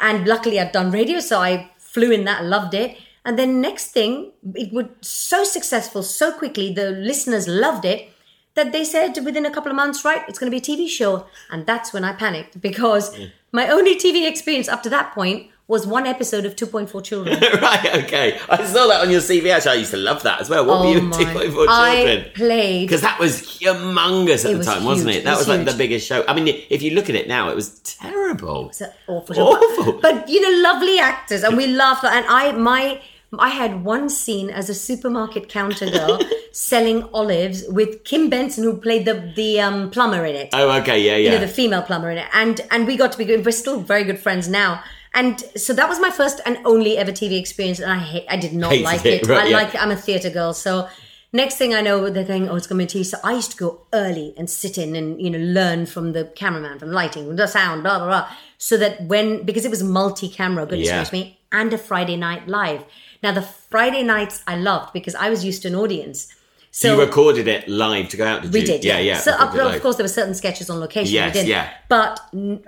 and luckily I'd done radio, so I flew in that, loved it. And then next thing, it was so successful so quickly. The listeners loved it that they said within a couple of months, right, it's going to be a TV show. And that's when I panicked because mm. my only TV experience up to that point was one episode of 2.4 Children. right, okay. I saw that on your CV. Actually, I used to love that as well. What were you Oh my- 2.4 I played. Because that was humongous at the was time, wasn't huge. it? It That was was, like the biggest show. I mean, if you look at it now, it was terrible. It's an awful show. Awful. But, but, you know, lovely actors, and we laughed. And I, my, I had one scene as a supermarket counter girl selling olives with Kim Benson, who played the the um, plumber in it. Oh, okay, yeah, yeah. you know, the female plumber in it. And and we got to be good. We're still very good friends now. And so that was my first and only ever TV experience, and I hate, I did not Hated like it, it. right, I yeah. like I'm a theatre girl, so next thing I know, they're going, "Oh, it's going to be TV." So I used to go early and sit in and you know learn from the cameraman, from lighting, from the sound, blah blah blah. So that when because it was multi-camera, goodness Yeah. me, and a Friday night live. Now the Friday nights I loved because I was used to an audience. So you recorded it live to go out, did We you? did, Yeah, yeah. So, uh, of, it of course, there were certain sketches on location. Yes, yeah. But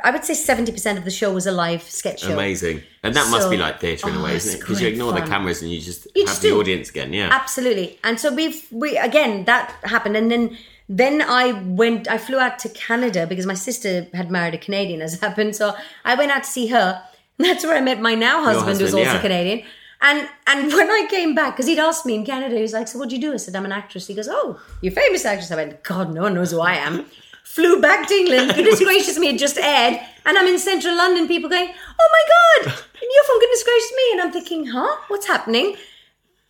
I would say seventy percent of the show was a live sketch show. Amazing. And that must be like theatre in a Oh, way, isn't it? Because you ignore the cameras and you just You have just the do. audience again, yeah. Absolutely. And so we've we again that happened, and then then I went. I flew out to Canada because my sister had married a Canadian, as happened. So I went out to see her. And that's where I met my now husband, who's also yeah. Canadian. And and when I came back, because he'd asked me in Canada, he was like, "So what do you do?" I said, "I'm an actress." He goes, "Oh, you're a famous actress." I went, "God, no one knows who I am." Flew back to England. Goodness gracious me, it just aired, and I'm in central London. People going, "Oh my God, and you're from Goodness gracious me," and I'm thinking, "Huh? What's happening?"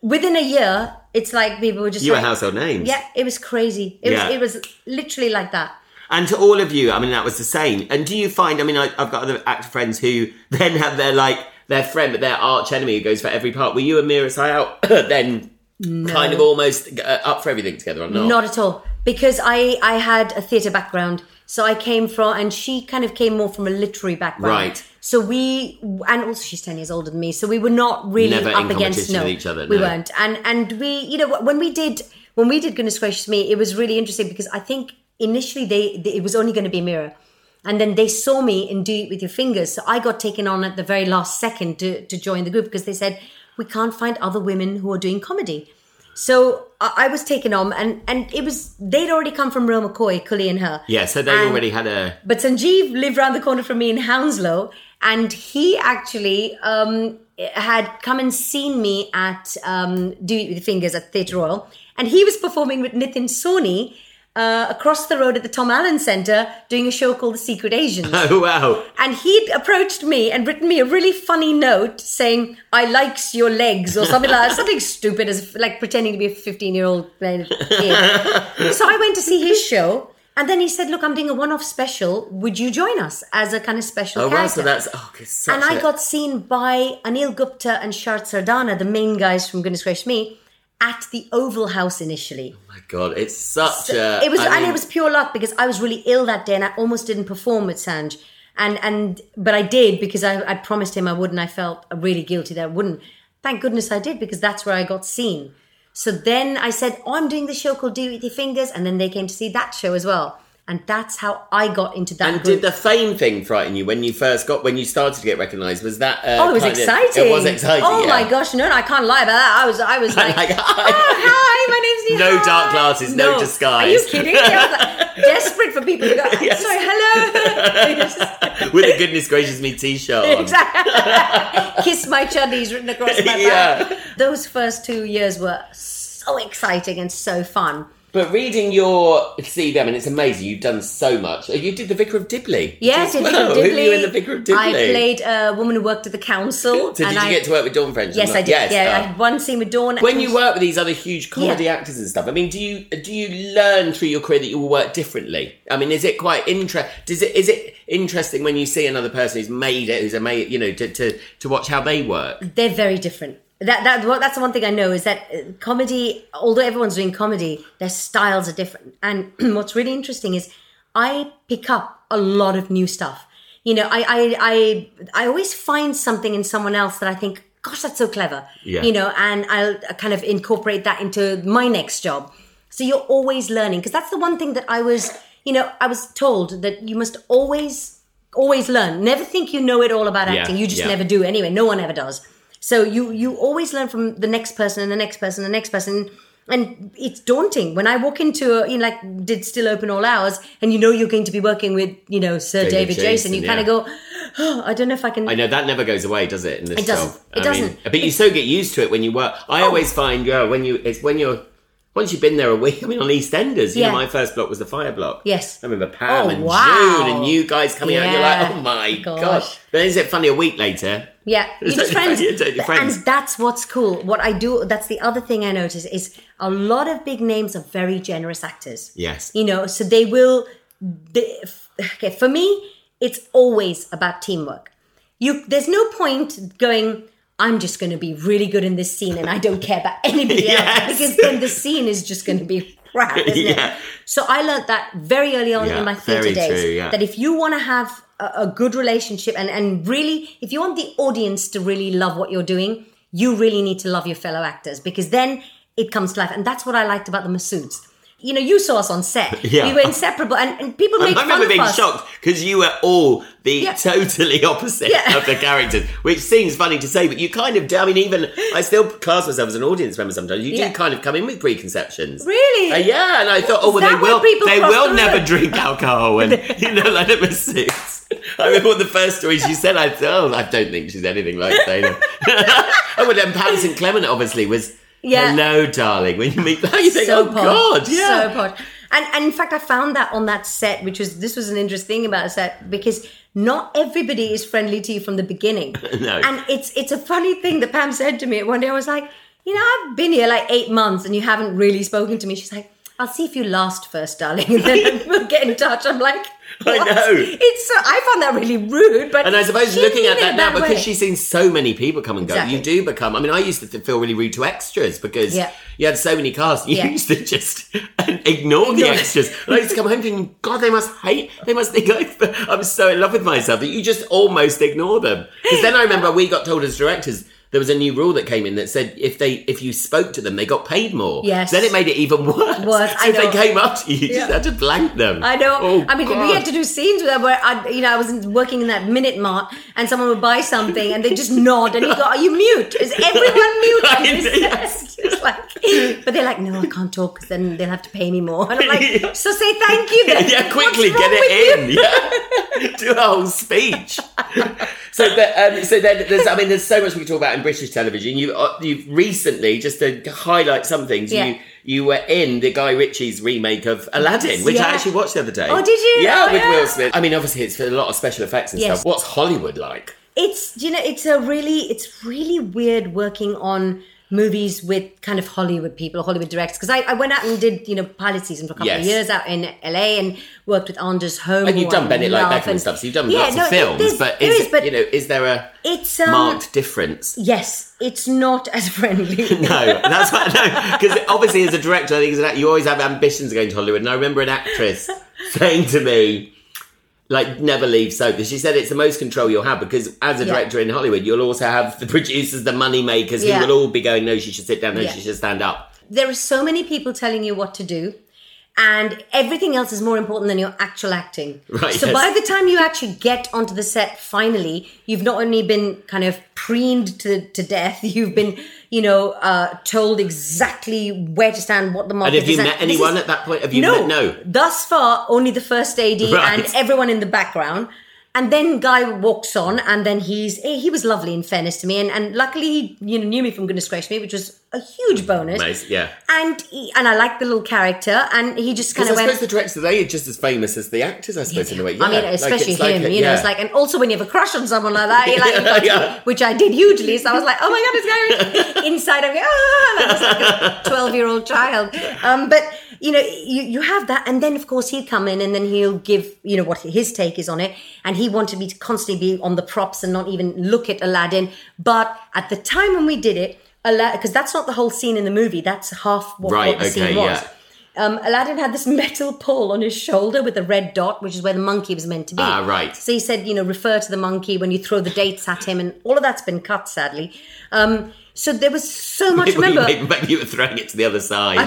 Within a year, it's like people were just You were like, household names. Yeah, it was crazy. It Yeah. was it was literally like that. And to all of you, I mean, that was the same. And do you find, I mean, I, I've got other actor friends who then have their, like, their friend, but their arch enemy who goes for every part. Were you and Meera Syal then kind of almost uh, up for everything together or not? Not at all. Because I, I had a theatre background. So I came from, and she kind of came more from a literary background. Right. So we, and also she's 10 years older than me. So we were not really Never up against, no. each other, We weren't. And, and we, you know, when we did, when we did Goodness Gracious Me, it was really interesting because I think initially they, they it was only going to be Meera. And then they saw me in Do It With Your Fingers. So I got taken on at the very last second to, to join the group because they said, we can't find other women who are doing comedy. So I I was taken on, and and it was they'd already come from Real McCoy, Cully and her. Yeah, so they And- already had a. But Sanjeev lived around the corner from me in Hounslow, and he actually um, had come and seen me at um, Do It With Your Fingers at Theatre Royal, and he was performing with Nitin Sawhney uh, across the road at the Tom Allen Centre doing a show called The Secret Asians. Oh, wow. And he'd approached me and written me a really funny note saying, I likes your legs or something like that. Something stupid as like pretending to be a 15 year old kid. so I went to see his show. And then he said, Look, I'm doing a one off special. Would you join us as a kind of special Oh, wow. So that's. Oh, and I a- got seen by Anil Gupta and Sharat Sardana, the main guys from Goodness Gracious Me, at the Oval House initially. Oh, God. It's such a. It was, I and mean- it was pure luck because I was really ill that day, and I almost didn't perform with Sanj. And and but I did because I I promised him I would, and I felt really guilty that I wouldn't. Thank goodness I did because that's where I got seen. So then I said, "Oh, I'm doing the show called Do It With Your Fingers," and then they came to see that show as well, and that's how I got into that. And group. did the fame thing frighten you when you first got when you started to get recognised? Was that? Uh, Oh, it was kind of- exciting! it was exciting. Oh yeah. my gosh, no, no, I can't lie about that. I was, I was like, Like, oh, hi, my name's Nina. No dark glasses, no disguise. Are you kidding? I was like, desperate for people to go. Yes. Sorry, hello. With a goodness gracious me t-shirt on. exactly. Kiss my chuddies written across my back. Yeah. Those first two years were so exciting and so fun. But reading your CV, I mean, it's amazing. You've done so much. Oh, You did the Vicar of Dibley. Yeah, as did Vicar well. of Who were Dibley. you in the Vicar of Dibley? I played a woman who worked at the council. So did you I, get to work with Dawn French? Yes, I did. Yes. yeah, I uh, had one scene with Dawn. when you work with these other huge comedy Yeah. actors and stuff, I mean, do you do you learn through your career that you will work differently? I mean, is it quite interest? Does it is it interesting when you see another person who's made it, who's a made, you know, to, to to watch how they work? they're very different. That that that's the one thing I know is that uh, comedy, although everyone's doing comedy, their styles are different. And what's really interesting is I pick up a lot of new stuff. You know, I I I, I always find something in someone else that I think, gosh, that's so clever. Yeah. You know, and I'll kind of incorporate that into my next job. So you're always learning because that's the one thing that I was, you know, I was told that you must always always learn. Never think you know it all about Yeah, acting. You just yeah. never do anyway. No one ever does. So you you always learn from the next person and the next person and the next person. And it's daunting when I walk into a, you know, like did still open all hours, and you know you're going to be working with, you know, Sir David David, Jason. Jason, You kind of go, oh, I don't know if I can. I know that never goes away, does it? It doesn't. job, It I doesn't. but you so get used to it when you work. I oh. always find, yeah, when you it's when you're once you've been there a week. I mean, on EastEnders, you Yeah. know, my first block was the Fire Block. Yes. I remember oh, Pam Oh, and wow. June and you guys coming out. and You're like, oh my Gosh. gosh. But is it funny a week later? Yeah, you're just friends. funny, you're totally friends. And that's what's cool. What I do, that's the other thing I notice is a lot of big names are very generous actors. Yes. You know, so they will, they, okay, for me, it's always about teamwork. you there's no point going. I'm just going to be really good in this scene, and I don't care about anybody Yes. else because then the scene is just going to be crap, isn't Yeah. it? So I learned that very early on Yeah, in my theatre days true, yeah. that if you want to have a, a good relationship and and really, if you want the audience to really love what you're doing, you really need to love your fellow actors because then it comes to life, and that's what I liked about the Masouds. You know, you saw us on set. Yeah. We were inseparable, and, and people make I remember being us. shocked because you were all the Yeah. totally opposite Yeah. of the characters, which seems funny to say, but you kind of do. I mean, even I still class myself as an audience member sometimes. You Yeah. do kind of come in with preconceptions. Really? Uh, yeah, and I thought, oh, well, they will, they will the never drink alcohol, and you know, like the suits. I remember one of the first stories you said. I thought, oh, I don't think she's anything like Dana. oh, but then St. Clement obviously was. Yeah. Hello, darling. When you meet her, you think, so oh God, yeah. so posh. And, and in fact, I found that on that set, which was this was an interesting thing about a set because not everybody is friendly to you from the beginning. No. And it's it's a funny thing that Pam said to me one day. I was like, you know, I've been here like eight months and you haven't really spoken to me. She's like. I'll see if you last first, darling, and then we'll get in touch. I'm like, I know. It's so, I found that really rude, but And I suppose looking at that now, because way. she's seen so many people come and go, Exactly. you do become. I mean, I used to feel really rude to extras because Yeah. you had so many casts. You Yeah. used to just ignore the extras. And I used to come home thinking, God, they must hate. They must think I'm so in love with myself that you just almost ignore them. Because then I remember we got told as directors. There was a new rule that came in that said if they if you spoke to them, they got paid more. Yes. Then it made it even worse. Worse, So I if they came up to you, you just Yeah. had to blank them. I know. Oh, I mean, we had to do scenes with them where I, you know, I was working in that minute mart, and someone would buy something, and they just nod, and you go, "Are you mute? Is everyone mute?" I this know, set?" yes. Like, but they're like, "No, I can't talk because then they'll have to pay me more." And I'm like, "So say thank you then." yeah, quickly get it you?" in. Yeah, do a whole speech. so, that, um, so then there's, I mean, there's so much we can talk about British television. You, uh, you've recently just to highlight some things. Yeah. You, you were in the Guy Ritchie's remake of Aladdin, which I actually watched the other day. Oh, did you? Yeah, Oh, with yeah. Will Smith. I mean, obviously, it's for a lot of special effects and Yes. stuff. What's Hollywood like? it's you know it's a really it's really weird working on movies with kind of Hollywood people, Hollywood directors. Because I, I went out and did you know pilot season for a couple Yes. of years out in LA and worked with Anders Holm. And you've done Bend It like Beckham and stuff, so you've done Yeah, lots no, of films. But is, is, but you know, is there a it's um, marked difference? Yes, it's not as friendly. No, that's what no, because obviously as a director, I think as an actor, you always have ambitions of going to Hollywood. And I remember an actress saying to me, like, never leave soap. Because she said it's the most control you'll have because as a Yeah. director in Hollywood, you'll also have the producers, the money makers, Yeah. who will all be going, no, she should sit down, no, Yeah. she should stand up. there are so many people telling you what to do. And everything else is more important than your actual acting. Right, So yes. by the time you actually get onto the set, finally, you've not only been kind of preened to, to death, you've been, you know, uh, told exactly where to stand, what the And have you is. met anyone is- at that point? Have you no, met? No. Thus far, only the first AD Right. and everyone in the background. And then Guy walks on, and then he's eh, he was lovely in fairness to me, and, and luckily he you know knew me from goodness gracious me, which was a huge bonus. Nice, yeah. And he, and I liked the little character, and he just kind Because I of suppose went. the directors, they are just as famous as the actors, I suppose, in a way. I mean, Yeah, like, especially like him, a- you know, yeah. it's like, and also when you have a crush on someone like that, you're like, you've got to- Yeah. which I did hugely. So I was like, oh my god, it's going inside. I'm going, ah, that was like a twelve year old child. Um, but you know, you you have that, and then of course he'd come in, and then he'll give you know what his take is on it, and he wanted me to constantly be on the props and not even look at Aladdin. But at the time when we did it, because that's not the whole scene in the movie, that's half what, Right, what the okay, scene was. yeah. Um, Aladdin had this metal pole on his shoulder with a red dot, which is where the monkey was meant to be. Ah, right. So he said, you know, refer to the monkey when you throw the dates at him, and all of that's been cut, sadly. Um, so there was so much. Maybe, remember, maybe, maybe you were throwing it to the other side.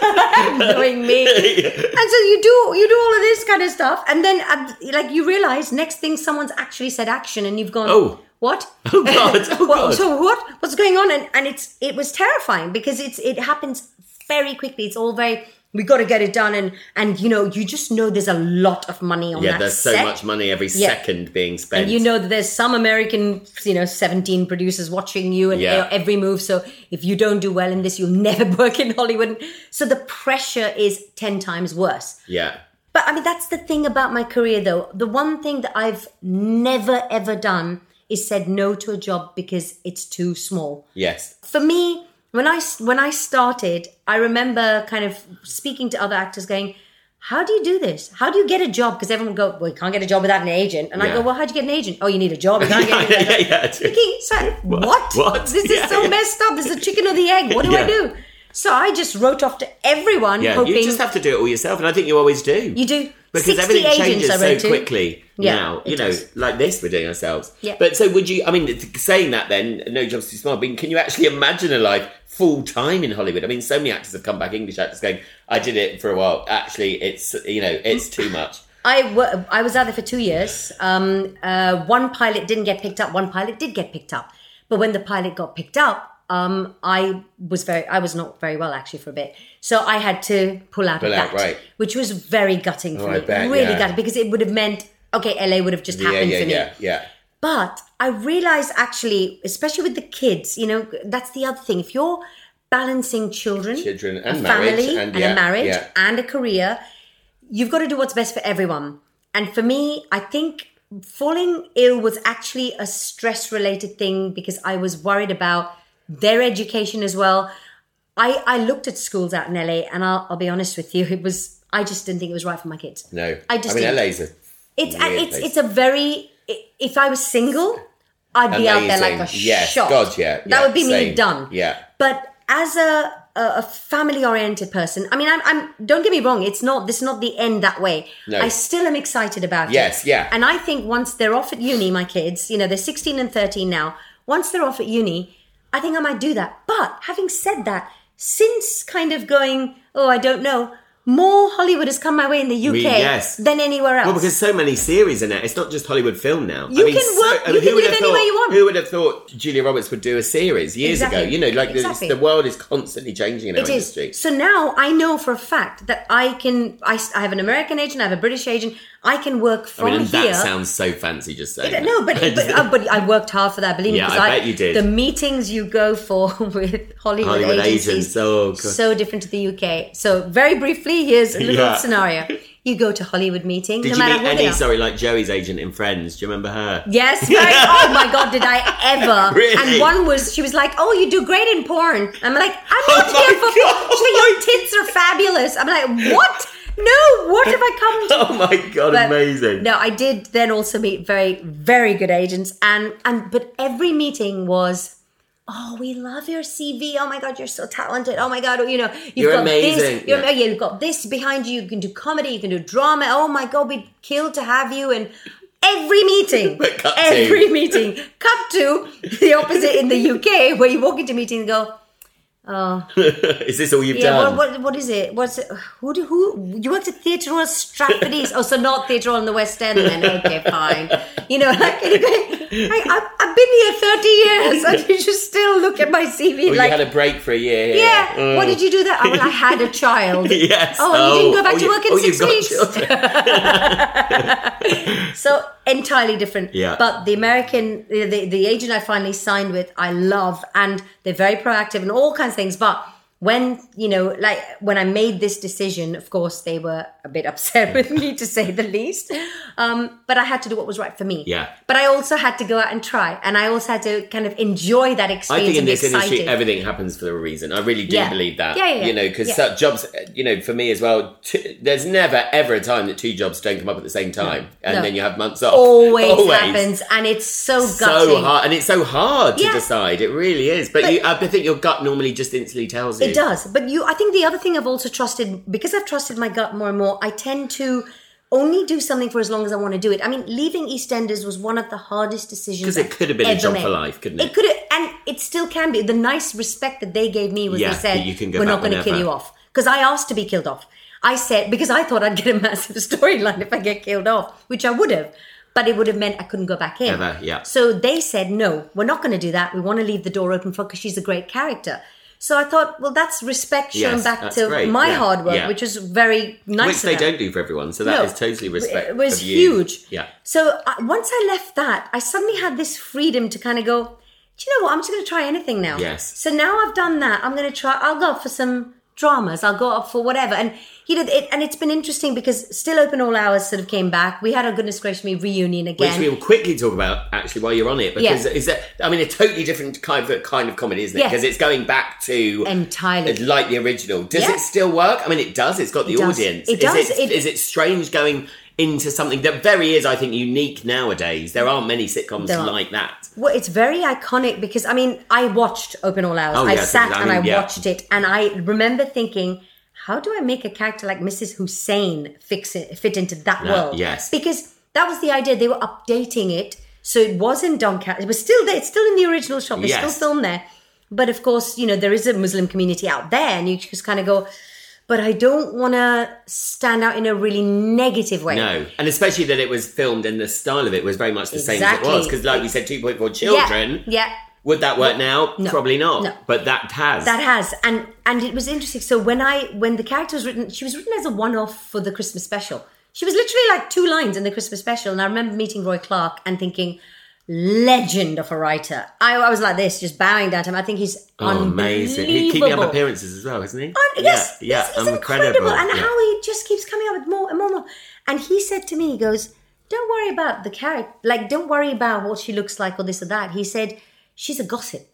knowing me, and so you do you do all of this kind of stuff, and then uh, like you realize next thing someone's actually said action, and you've gone, Oh. What? Oh, God. Oh, God. So what? What's going on? And and it's it was terrifying because it's it happens very quickly. It's all very we got to get it done, and and you know you just know there's a lot of money on yeah, that there's so much money every Yeah. second being spent. And you know that there's some American, you know, 17 producers watching you and Yeah. every move. So if you don't do well in this, you'll never work in Hollywood. So the pressure is 10 times worse. Yeah. But I mean, that's the thing about my career, though. The one thing that I've never ever done is said no to a job because it's too small. Yes. For me, when I when I started, I remember kind of speaking to other actors, going, how do you do this? How do you get a job? Because everyone would go, well, you can't get a job without an agent. And I go, well, how'd you get an agent? Oh, you need a job. You can't get yeah, yeah, yeah. Thinking, so, what? What? This is so yeah. messed up. This is the chicken or the egg. What do I do? So I just wrote off to everyone, Yeah, hoping you just have to do it all yourself, and I think you always do. you do. because 60 everything changes so to. quickly Yeah, now. You know, does. like this, we're doing ourselves. Yeah. But so, would you? I mean, saying that, then no jobs too small. I mean, can you actually imagine a life full time in Hollywood? I mean, so many actors have come back, English actors, going, "I did it for a while. Actually, it's you know, it's too much." I, I was out there for two years. Um, uh, one pilot didn't get picked up. One pilot did get picked up. But when the pilot got picked up, um, I was very, I was not very well actually for a bit. So I had to pull out Pull of out, right. which was very gutting for Oh, me. bet, really yeah. gutting because it would have meant okay, LA would have just Yeah, happened yeah, for me. yeah, yeah. But I realized actually, especially with the kids, you know, that's the other thing. If you're balancing children, Children a and marriage family, and- and, yeah, a marriage yeah. and a career, you've got to do what's best for everyone. And for me, I think falling ill was actually a stress related thing because I was worried about their education as well. I, I looked at schools out in LA and I'll, I'll be honest with you, it was, I just didn't think it was right for my kids. No, I just I mean, didn't. LA's a It's Weird it's place. it's a very. If I was single, I'd be out there like a. Yes, shot. God, yeah, that yeah, would be me same. done. Yeah. But as a a, a family oriented person, I mean, I'm, I'm. Don't get me wrong. It's not. This is not the end that way. No. I still am excited about Yes, it. Yes. Yeah. And I think once they're off at uni, my kids, you know, they're 16 and 13 now. Once they're off at uni, I think I might do that. But having said that, since kind of going, oh, I don't know. More Hollywood has come my way in the UK We- yes. than anywhere else. Well, because so many series in it. It's not just Hollywood film now. You I mean, can so- work- I mean, you can who would live have anywhere thought, you want. Who would have thought Julia Roberts would do a series years Exactly. ago? You know, like the- Exactly. the, world is constantly changing in our It is. industry. So now I know for a fact that I can. I, I have an American agent. I have a British agent. I can work I from mean, here. that sounds so fancy just saying. that. no, but but, uh, but I worked hard for that. Believe me, Yeah, 'cause I bet you did. The meetings you go for with Hollywood, Hollywood agencies, agents, oh, God. so different to the UK. So very briefly, here's a little Yeah. scenario: you go to Hollywood meeting, Did no you matter meet who they any? are. Sorry, like Joey's agent in Friends. Do you remember her? Yes, very, oh my god, did I ever? Really? And one was, she was like, "Oh, you do great in porn." I'm like, "I'm Oh not my here for." God. She's like, "Your tits are fabulous." I'm like, "What? No, what have I come to?" Oh my god, But amazing! No, I did then also meet very, very good agents, and and but every meeting was, oh, we love your CV. Oh my god, you're so talented. Oh my god, you know, you've You're got amazing. this. You're, Yeah. you've got this behind you. You can do comedy. You can do drama. Oh my god, we'd kill to have you. And every meeting, to- every meeting, cut to the opposite in the UK, where you walk into meeting and go. Oh. is this all you've Yeah, done? what, what, what is it? What's it? Who do who? You worked at Theatre Royal Stratford East. Oh, so not Theatre Royal in the West End then? Okay, fine. You know, like I, I've, I've been here thirty years, and you just still look at my CV Well, oh, like, you had a break for a year. Here. yeah. Oh. What did you do there? Oh, well, I had a child. Yes. Oh, and you didn't go back oh, to work in oh, six weeks. So entirely different. Yeah. But the American, the, the, the agent I finally signed with, I love, and they're very proactive and all kinds of things. But when you know, like when I made this decision, of course they were a bit upset with me to say the least. Um, but I had to do what was right for me. Yeah. But I also had to go out and try, and I also had to kind of enjoy that experience. I think in this industry, everything happens for a reason. I really do Yeah. believe that. Yeah, yeah, yeah. You know, because Yeah. jobs, you know, for me as well, t- there's never ever a time that two jobs don't come up at the same time, and No. then you have months off. always, happens, and it's so gutting. So hard, and it's so hard to decide. It really is. But, But- you, I think your gut normally just instantly tells you. It does. But you I think the other thing I've also trusted because I've trusted my gut more and more, I tend to only do something for as long as I want to do it. I mean, leaving EastEnders was one of the hardest decisions because it could have been a job made. for life, couldn't it? It could have, and it still can be. The nice respect that they gave me was Yeah, they said, you can go "We're not going to kill you off," because I asked to be killed off. I said because I thought I'd get a massive storyline if I get killed off, which I would have. But it would have meant I couldn't go back in. Ever, yeah. So they said, no, we're not going to do that. We want to leave the door open for because she's a great character. So I thought, well, that's respect shown Yes, back to great, my yeah, hard work, yeah. which is very nice. Which they them. don't do for everyone, so that is No, totally respect. It was huge. Yeah. So uh, once I left that, I suddenly had this freedom to kind of go. Do you know what? I'm just going to try anything now. Yes. So now I've done that. I'm going to try. I'll go for some dramas. I'll go up for whatever. And you know, it, and it's been interesting because still open all hours sort of came back. We had a goodness gracious me reunion again. Which we will quickly talk about actually while you're on it, because Yeah. is that I mean a totally different kind of kind of comedy, isn't it? Yeah. Because it's going back to Entirely. like the original. Does Yeah. it still work? I mean, it does. It's got the It audience. It is does. It, It- is it strange going into something that very is, I think, unique nowadays? There aren't many sitcoms There like that. Well, it's very iconic because I mean, I watched Open All Hours. Oh, I sat I and I yeah. watched it, and I remember thinking, how do I make a character like Mrs. Hussein fix it, fit into that world? yes. because that was the idea. They were updating it, so it wasn't Doncaster. It was still there. It's still in the original shop. It's Yes. still filmed there. But of course, you know there is a Muslim community out there, and you just kind of go. But I don't want to stand out in a really negative way. No, and especially that it was filmed and the style of it was very much the same as it was. Because, like we said, 2.4 children. yeah. Would that work now? No. Probably not. No. But that has. That has, and and it was interesting. So when I when the character was written, she was written as a one-off for the Christmas special. She was literally like two lines in the Christmas special, and I remember meeting Roy Clarke and thinking, legend of a writer. I, I was like this, just bowing down to him. I think he's Oh, amazing. He keeps up appearances as well, isn't he? And yes, yeah, he's, he's yeah, incredible. And Yeah. how he just keeps coming up with more and more and more. And he said to me, he goes, Don't worry about the character. Like, don't worry about what she looks like or this or that. He said, She's a gossip.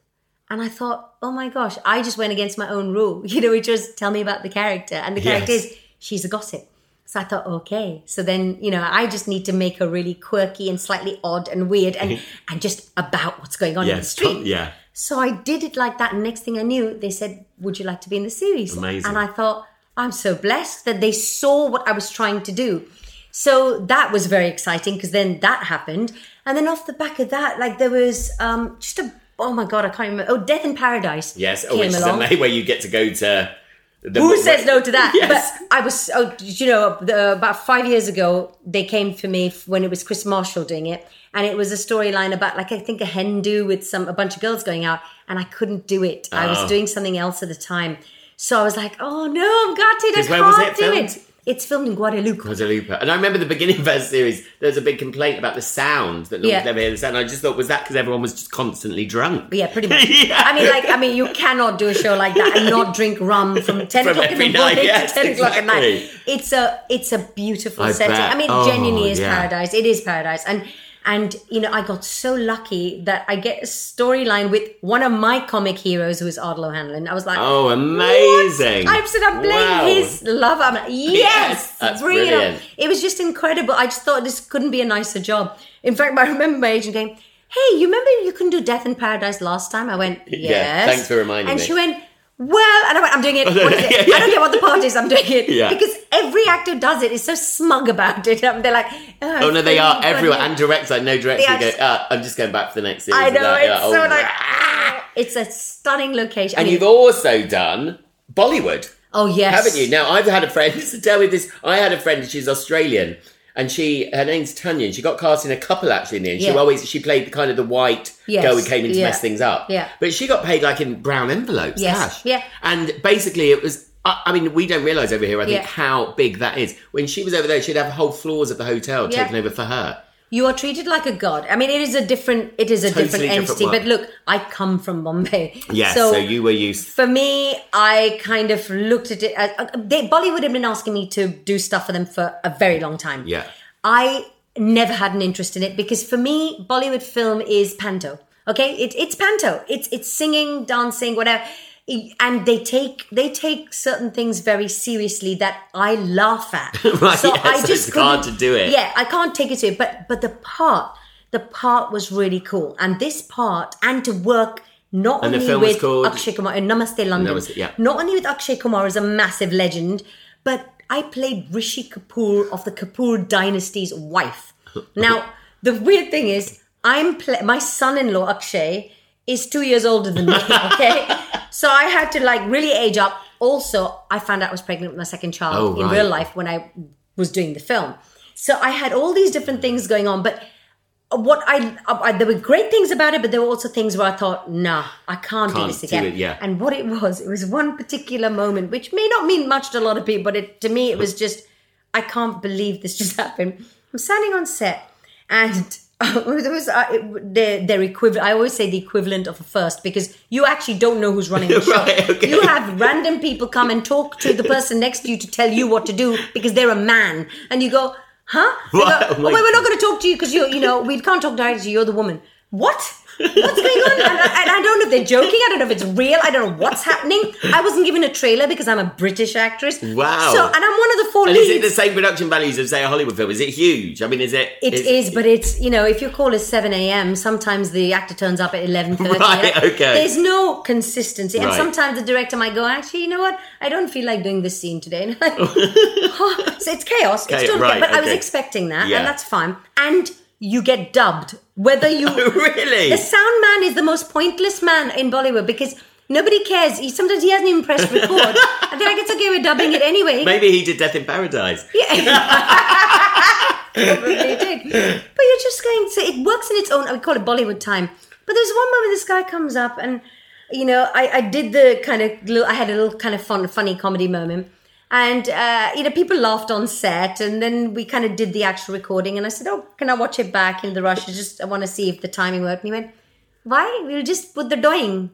And I thought, oh my gosh, I just went against my own rule. You know, which just tell me about the character. And the character Yes. is, she's a gossip. So I thought, okay. So then, you know, I just need to make her really quirky and slightly odd and weird and, and just about what's going on in the street. yeah. So I did it like that. And next thing I knew, they said, Would you like to be in the series? Amazing. And I thought, I'm so blessed that they saw what I was trying to do. So that was very exciting because then that happened. And then off the back of that, like there was um just a oh my god, I can't remember. Oh, Death in Paradise. Yes, oh, which is amazing, where you get to go to. Who says no to that? Yes. But I was, oh, you know, the, about five years ago, they came for me when it was Kris Marshall doing it, and it was a storyline about, like, I think a hen do with some a bunch of girls going out, and I couldn't do it. I Oh. was doing something else at the time, so I was like, oh no, I've got it, I can't it do filmed? it. It's filmed in Guadeloupe. Guadeloupe. And I remember the beginning of that series, there was a big complaint about the sound, that Yeah. could ever hear the sound. I just thought, was that because everyone was just constantly drunk? Yeah, pretty much. Yeah. I mean, like, I mean, you cannot do a show like that and not drink rum from ten From o'clock in the morning yes, to ten o'clock at night. It's a, it's a beautiful I setting. bet. I mean, Oh, genuinely is yeah. paradise. It is paradise, and and you know, I got so lucky that I get a storyline with one of my comic heroes, who is Ardal Hanlon. I was like, Oh, amazing. What? I'm said I'm playing Wow. his love. I'm like, yes, Yes, it brilliant. It was just incredible. I just thought this couldn't be a nicer job. In fact, I remember my agent going, "Hey, you remember you couldn't do Death in Paradise last time?" I went, "Yes." Yeah, thanks for reminding and me. And she went, "Well," and I went, "I'm doing it. What is it? Yeah, I don't yeah. care what the part is. I'm doing it Yeah. because every actor does it. Is so smug about it. Um, They're like, "Oh, Oh no, they are really everywhere. And I know directors They who are go, uh, I'm just going back for the next series. I know it's Yeah, so oh, like, ah, it's a stunning location. I And mean, you've also done Bollywood. oh yes, haven't you? Now I've had a friend. To tell me this, I had a friend. She's Australian, and she her name's Tanya. And she got cast in a couple actually in the end. She Yeah. always she played the kind of the white Yes, girl who came in to yeah, mess things up. yeah. but she got paid like in brown envelopes, Yes, cash. yeah. and basically it was. I I mean, we don't realise over here. I think Yeah. how big that is. When she was over there, she'd have whole floors of the hotel Yeah. taken over for her. You are treated like a god. I mean, it is a different, it is a Totally different different entity. world. But look, I come from Bombay. Yeah, so, you were used. for me, I kind of looked at it. As, uh, they, Bollywood had been asking me to do stuff for them for a very long time. Yeah. I never had an interest in it because for me, Bollywood film is panto. Okay, it, it's panto. It's it's singing, dancing, whatever. And they take they take certain things very seriously that I laugh at. Right, yeah, so it's hard to do it. Yeah, I can't take it to it. But but the part, the part was really cool, and this part, and to work not And only with Akshay Kumar in Namaste London, Namaste, yeah. not only with Akshay Kumar as a massive legend, but I played Rishi Kapoor of the Kapoor dynasty's wife. Now, the weird thing is, I'm pla my son-in-law Akshay is two years older than me. Okay, so I had to like really age up. Also, I found out I was pregnant with my second child Oh, in right. real life when I was doing the film. So I had all these different things going on, but what I, I there were great things about it, but there were also things where I thought, nah, I can't, Can't do this do again. it, yeah. And what it was, it was one particular moment, which may not mean much to a lot of people, but it, to me, it was just, I can't believe this just happened. I'm standing on set, and it was uh, it, their, their equivalent. I always say the equivalent of a first because you actually don't know who's running the show. Right, okay. You have random people come and talk to the person next to you to tell you what to do because they're a man, and you go, "Huh?" Go, oh, oh, wait, we're not going to talk to you because you, you know, we can't talk directly to you. You're the woman. What? What's going on? And I, and I don't know if they're joking. I don't know if it's real. I don't know what's happening. I wasn't given a trailer because I'm a British actress. Wow. So, and I'm one of the four And is it the same production values of say a Hollywood film? Is it huge? I mean, is it? It is, but it's you know, if your call is seven a.m., sometimes the actor turns up at eleven thirty. Right, okay. There's no consistency, and sometimes the director might go, "Actually, you know what? I don't feel like doing this scene today." And like, oh, so it's chaos. Okay, it's total right, chaos. But I was expecting that, Yeah. and that's fine. And you get dubbed, whether you really? the sound man is the most pointless man in Bollywood because. Nobody cares. He, sometimes he hasn't even pressed record. and they're like, it's okay, we're dubbing it anyway. Maybe he did Death in Paradise. Probably did. But you're just going to, it works in its own, we call it Bollywood time. But there's one moment this guy comes up and, you know, I, I did the kind of, little, I had a little kind of fun, funny comedy moment. And, uh, you know, people laughed on set and then we kind of did the actual recording. And I said, oh, can I watch it back in the rush? I just, I want to see if the timing worked. And he went, why? We'll just put the doing.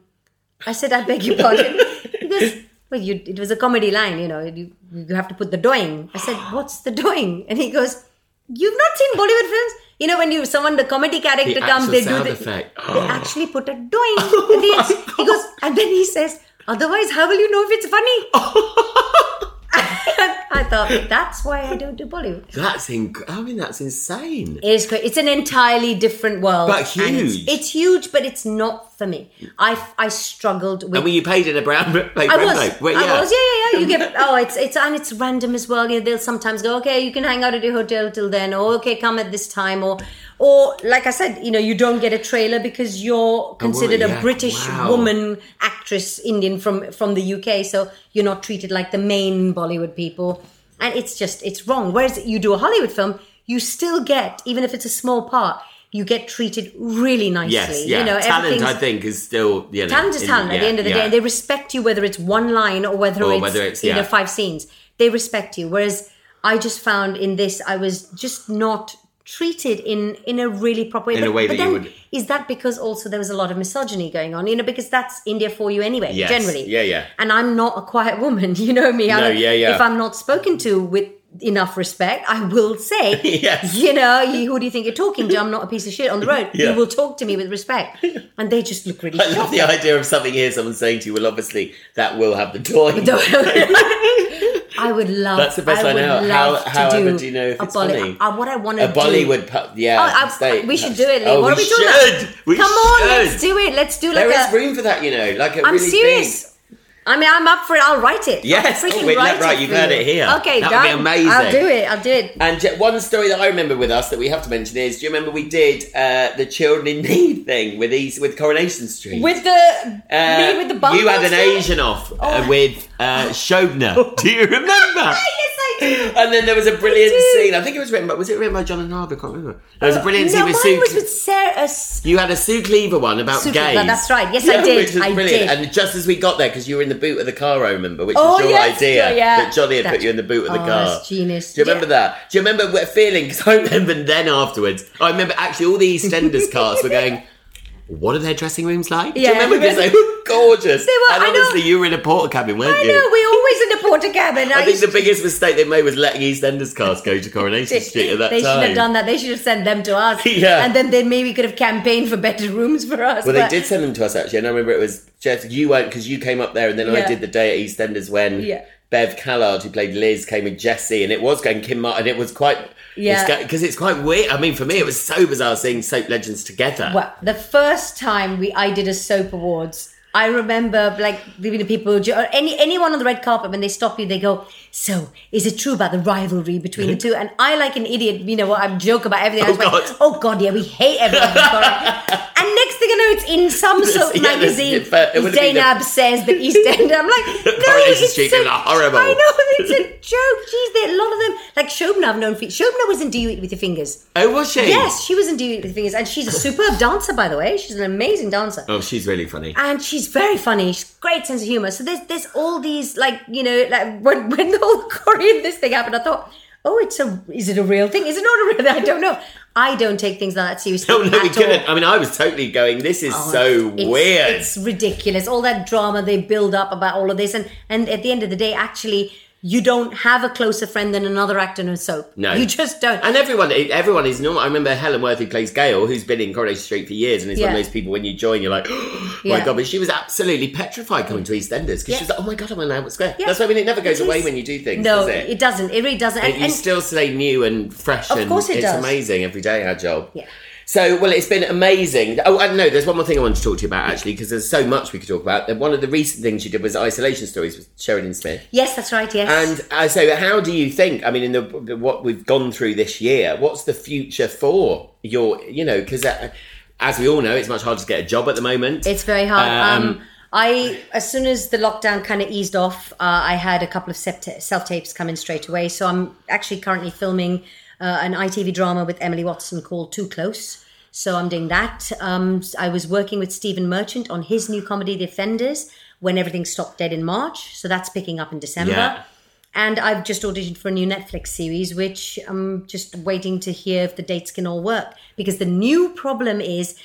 I said, I beg your pardon. He goes, well, you, it was a comedy line, you know, you, you have to put the doing. I said, what's the doing? And he goes, you've not seen Bollywood films? You know, when you someone, the comedy character The comes, they do the, effect. they actually put a doing. He goes, and then he says, otherwise, how will you know if it's funny? I thought, that's why I don't do Bollywood. That's inc- I mean, that's insane. It is great. It's an entirely different world. But and it's- huge. It's, huge, but it's not for me. I, I struggled with And were you paid in a brown paper I was. Well, I was. Yeah, yeah, yeah. You get. Oh, it's it's and it's random as well. You know, they'll sometimes go, okay, you can hang out at your hotel till then, or okay, come at this time, or or like I said, you know, you don't get a trailer because you're considered yeah. a British Wow. woman actress, Indian from from the UK, so you're not treated like the main Bollywood people, and it's just it's wrong. Whereas you do a Hollywood film, you still get even if it's a small part. You get treated really nicely. Yes, yeah. You know, talent, I think, is still you know, Talent is in- talent at yeah, the end of the yeah. day. And they respect you whether it's one line or whether Or it's, whether it's- you know five scenes. They respect you. Whereas I just found in this I was just not treated in in a really proper way. In a But- way but that you then would- Is that because also there was a lot of misogyny going on? You know, because that's India for you anyway, Yes. generally. Yeah, yeah. And I'm not a quiet woman. You know me. No, don't- yeah, yeah. If I'm not spoken to with enough respect, I will say, Yes. you know, you, who do you think you're talking to? I'm not a piece of shit on the road. Yeah. You will talk to me with respect. And they just look really I love the idea of something here, someone saying to you, well, obviously, that will have the toy. I would love. That's the best I I know. love How- to however do, do you know if it's Bolly- funny? uh, what I want to do. A. Bollywood, pu- yeah. Oh, I- we should do it. Lee. Oh, what we are we doing? should. We Come on, let's do it. Let's do like There is a. room for that, you know, like a I'm really serious. big. I mean, I'm up for it. I'll write it. Yes. I'll Oh, wait, write right, it you've heard you. it here. Okay, That would be amazing. I'll do it. I'll do it. And one story that I remember with us that we have to mention is, do you remember we did uh, the Children in Need thing with these with Coronation Street? With the Uh, me with the you had an? Asian off uh, Oh. with uh, Shobna. Do you remember? yes. And then there was a brilliant scene. I think it was written by was it written by John and Harvey? I can't remember. There was a brilliant no, scene with Sue. was with Sarah. Uh, you had a Sue Cleaver one about Sue gays. Cleaver, that's right. Yes, I did. Which was I brilliant. did. And just as we got there, because you were in the boot of the car, I remember, which Oh, was your yes, idea yeah. that Johnny had put you in the boot of the Oh, car. that's genius. Do you remember Yeah. that? Do you remember what feeling? Because I remember then afterwards, I remember actually all the EastEnders cast were going. What are their dressing rooms like? Do you remember? Because they were gorgeous. They were- and I know. obviously you were in a Portakabin, weren't you? I you? know. We always in the Portakabin. I think used the biggest mistake they made was letting EastEnders cast go to Coronation Street at that they time. They should have done that. They should have sent them to us. Yeah. And then they maybe could have campaigned for better rooms for us. Well, they did send them to us actually, and I remember it was Jeff. You weren't because you came up there, and then I did the day at EastEnders when Yeah. Bev Callard, who played Liz, came with Jesse, and it was going Kim Martin. It was quite Yeah. because it's, quite weird. I mean, for me, it was so bizarre seeing soap legends together. Well, the first time we I did a soap awards, I remember like the people any anyone on the red carpet when they stop you, they go, "So is it true about the rivalry between the two? And I, like an idiot, you know, what I joke about everything. I Oh, was like, God. "Oh God, yeah, we hate everyone." and next thing I know, it's in some soap Yeah, magazine. it- it would have been the- Zainab says that East End. I'm like, no, it's so, horrible. I know it's a joke. Jeez, there a lot of them. Like Shobna, I've known. For, Shobna was in Do You Eat with Your Fingers. Oh, was she? Yes, she was in Do You Eat with Your Fingers, and she's a superb dancer, by the way. She's an amazing dancer Oh, she's really funny. and she's very funny. She's great sense of humor. So there's there's all these like you know like when when the whole Korean this thing happened, I thought, oh, it's a is it a real thing? Is it not a real? thing? I don't know. I don't take things like that seriously. No, no, we couldn't. I mean, I was totally going. This is Oh, so it's- weird. It's ridiculous. All that drama they build up about all of this, and and at the end of the day, actually, you don't have a closer friend than another actor in a soap. No. you just don't. And everyone, everyone is normal. I remember Helen Worth, who plays Gail, who's been in Coronation Street for years, and is one of those people when you join, you're like, oh my Yeah. god! But she was absolutely petrified coming to EastEnders because Yeah. she was like, oh my god, I'm in Albert Square. Yeah. That's why I mean, it never goes It away when you do things. no, does it? it doesn't. It really doesn't. And, you and still stay new and fresh, Of and course it it's does. amazing every day. Our job. Yeah. So, well, it's been amazing. Oh, and no, there's one more thing I want to talk to you about actually, because there's so much we could talk about. One of the recent things you did was isolation stories with Sheridan Smith. yes, that's right. Yes, And uh, so, how do you think? I mean, in the what we've gone through this year, what's the future for your? You know, because uh, as we all know, it's much harder to get a job at the moment. It's very hard. Um, Um, I as soon as the lockdown kind of eased off, uh, I had a couple of self tapes come in straight away. So I'm actually currently filming uh, an ITV drama with Emily Watson called Too Close. So I'm doing that. Um, I was working with Stephen Merchant on his new comedy, The Offenders, when everything stopped dead in March. So that's picking up in December. Yeah. And I've just auditioned for a new Netflix series, which I'm just waiting to hear if the dates can all work. Because the new problem is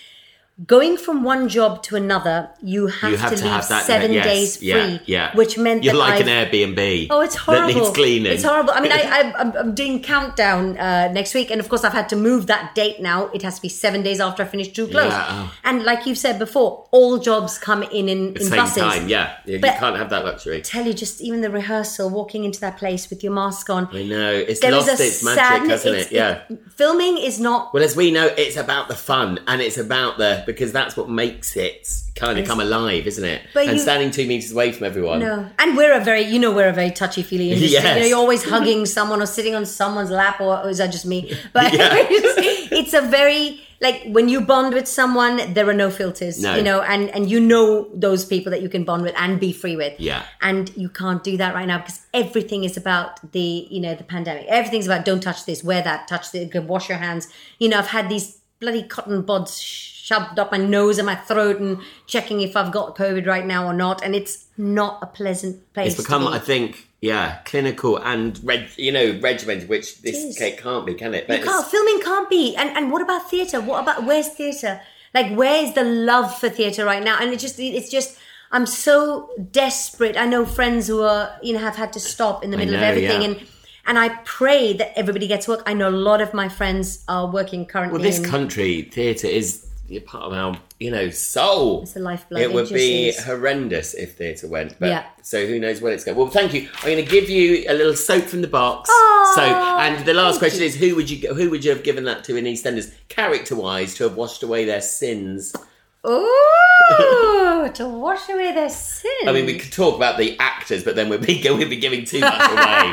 going from one job to another, you have, you have to, to, leave have that seven yes, days free, yeah, yeah. which meant you're that like I've, an Airbnb. Oh, it's That horrible. needs cleaning. It's horrible. I mean, I, I, I'm, I'm doing countdown uh, next week, and of course, I've had to move that date now. It has to be seven days after I finish Too Close. Yeah, oh. And like you've said before, all jobs come in in, in buses. time, yeah. yeah you can't have that luxury. Tell you, just even the rehearsal, walking into that place with your mask on. I know it's there lost its magic, sadness- hasn't it's- it? Yeah. filming is not Well, as we know, it's about the fun and it's about the because that's what makes it kind of come alive, isn't it? But and you- standing two meters away from everyone. No, and we're a very, you know, we're a very touchy feely industry. Yes. You know, you're always hugging someone or sitting on someone's lap, or, or is that just me? But it's, a very like when you bond with someone, there are no filters. No. You know, and and you know those people that you can bond with and be free with. Yeah. and you can't do that right now because everything is about the you know the pandemic. Everything's about don't touch this, wear that, touch this, wash your hands. You know, I've had these bloody cotton buds shoved up my nose and my throat and checking if I've got COVID right now or not. And it's not a pleasant place. It's become, be. I think, yeah, clinical and reg, you know, regimented, which this cake can't be, can it? You can't, filming can't be. And and what about theatre? What about where's theatre? Like where's the love for theatre right now? And it just it's just I'm so desperate. I know friends who are you know have had to stop in the middle know, of everything yeah. and and I pray that everybody gets work. I know a lot of my friends are working currently. well, this in- country, theatre is part of our, you know, soul. It's the lifeblood. It would be is. horrendous if theatre went. But Yeah. so who knows where it's going. Well, thank you. I'm going to give you a little soap from the box. Aw, so, and the last question you. is, who would you who would you have given that to in EastEnders, character wise, to have washed away their sins? Ooh, to wash away their sins. I mean, we could talk about the actors, but then we'd be we'd be giving too much away.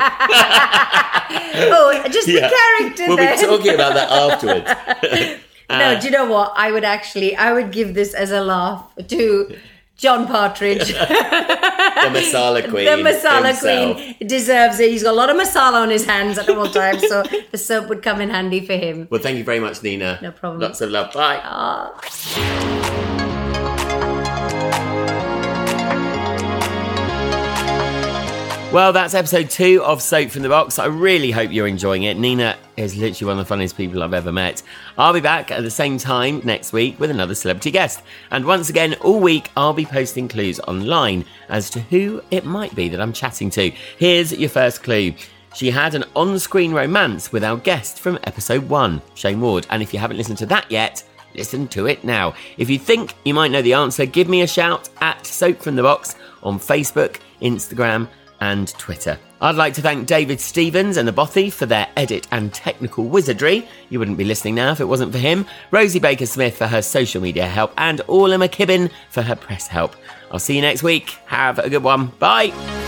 oh, just the character. We'll then. be talking about that afterwards. No, uh, do you know what? I would actually, I would give this as a laugh to John Partridge. the masala queen. the masala himself. queen deserves it. He's got a lot of masala on his hands at all times, so the soap would come in handy for him. Well, thank you very much, Nina. No problem. Lots of love. Bye. Ah. Well, that's episode two of Soap from the Box. I really hope you're enjoying it. Nina is literally one of the funniest people I've ever met. I'll be back at the same time next week with another celebrity guest. And once again, all week, I'll be posting clues online as to who it might be that I'm chatting to. Here's your first clue. She had an on screen romance with our guest from episode one, Shayne Ward. And if you haven't listened to that yet, listen to it now. If you think you might know the answer, give me a shout at Soap from the Box on Facebook, Instagram, and Twitter. I'd like to thank David Stevens and the Bothy for their edit and technical wizardry. You wouldn't be listening now if it wasn't for him. Rosie Baker Smith for her social media help, and Orla McKibben for her press help. I'll see you next week. Have a good one. Bye.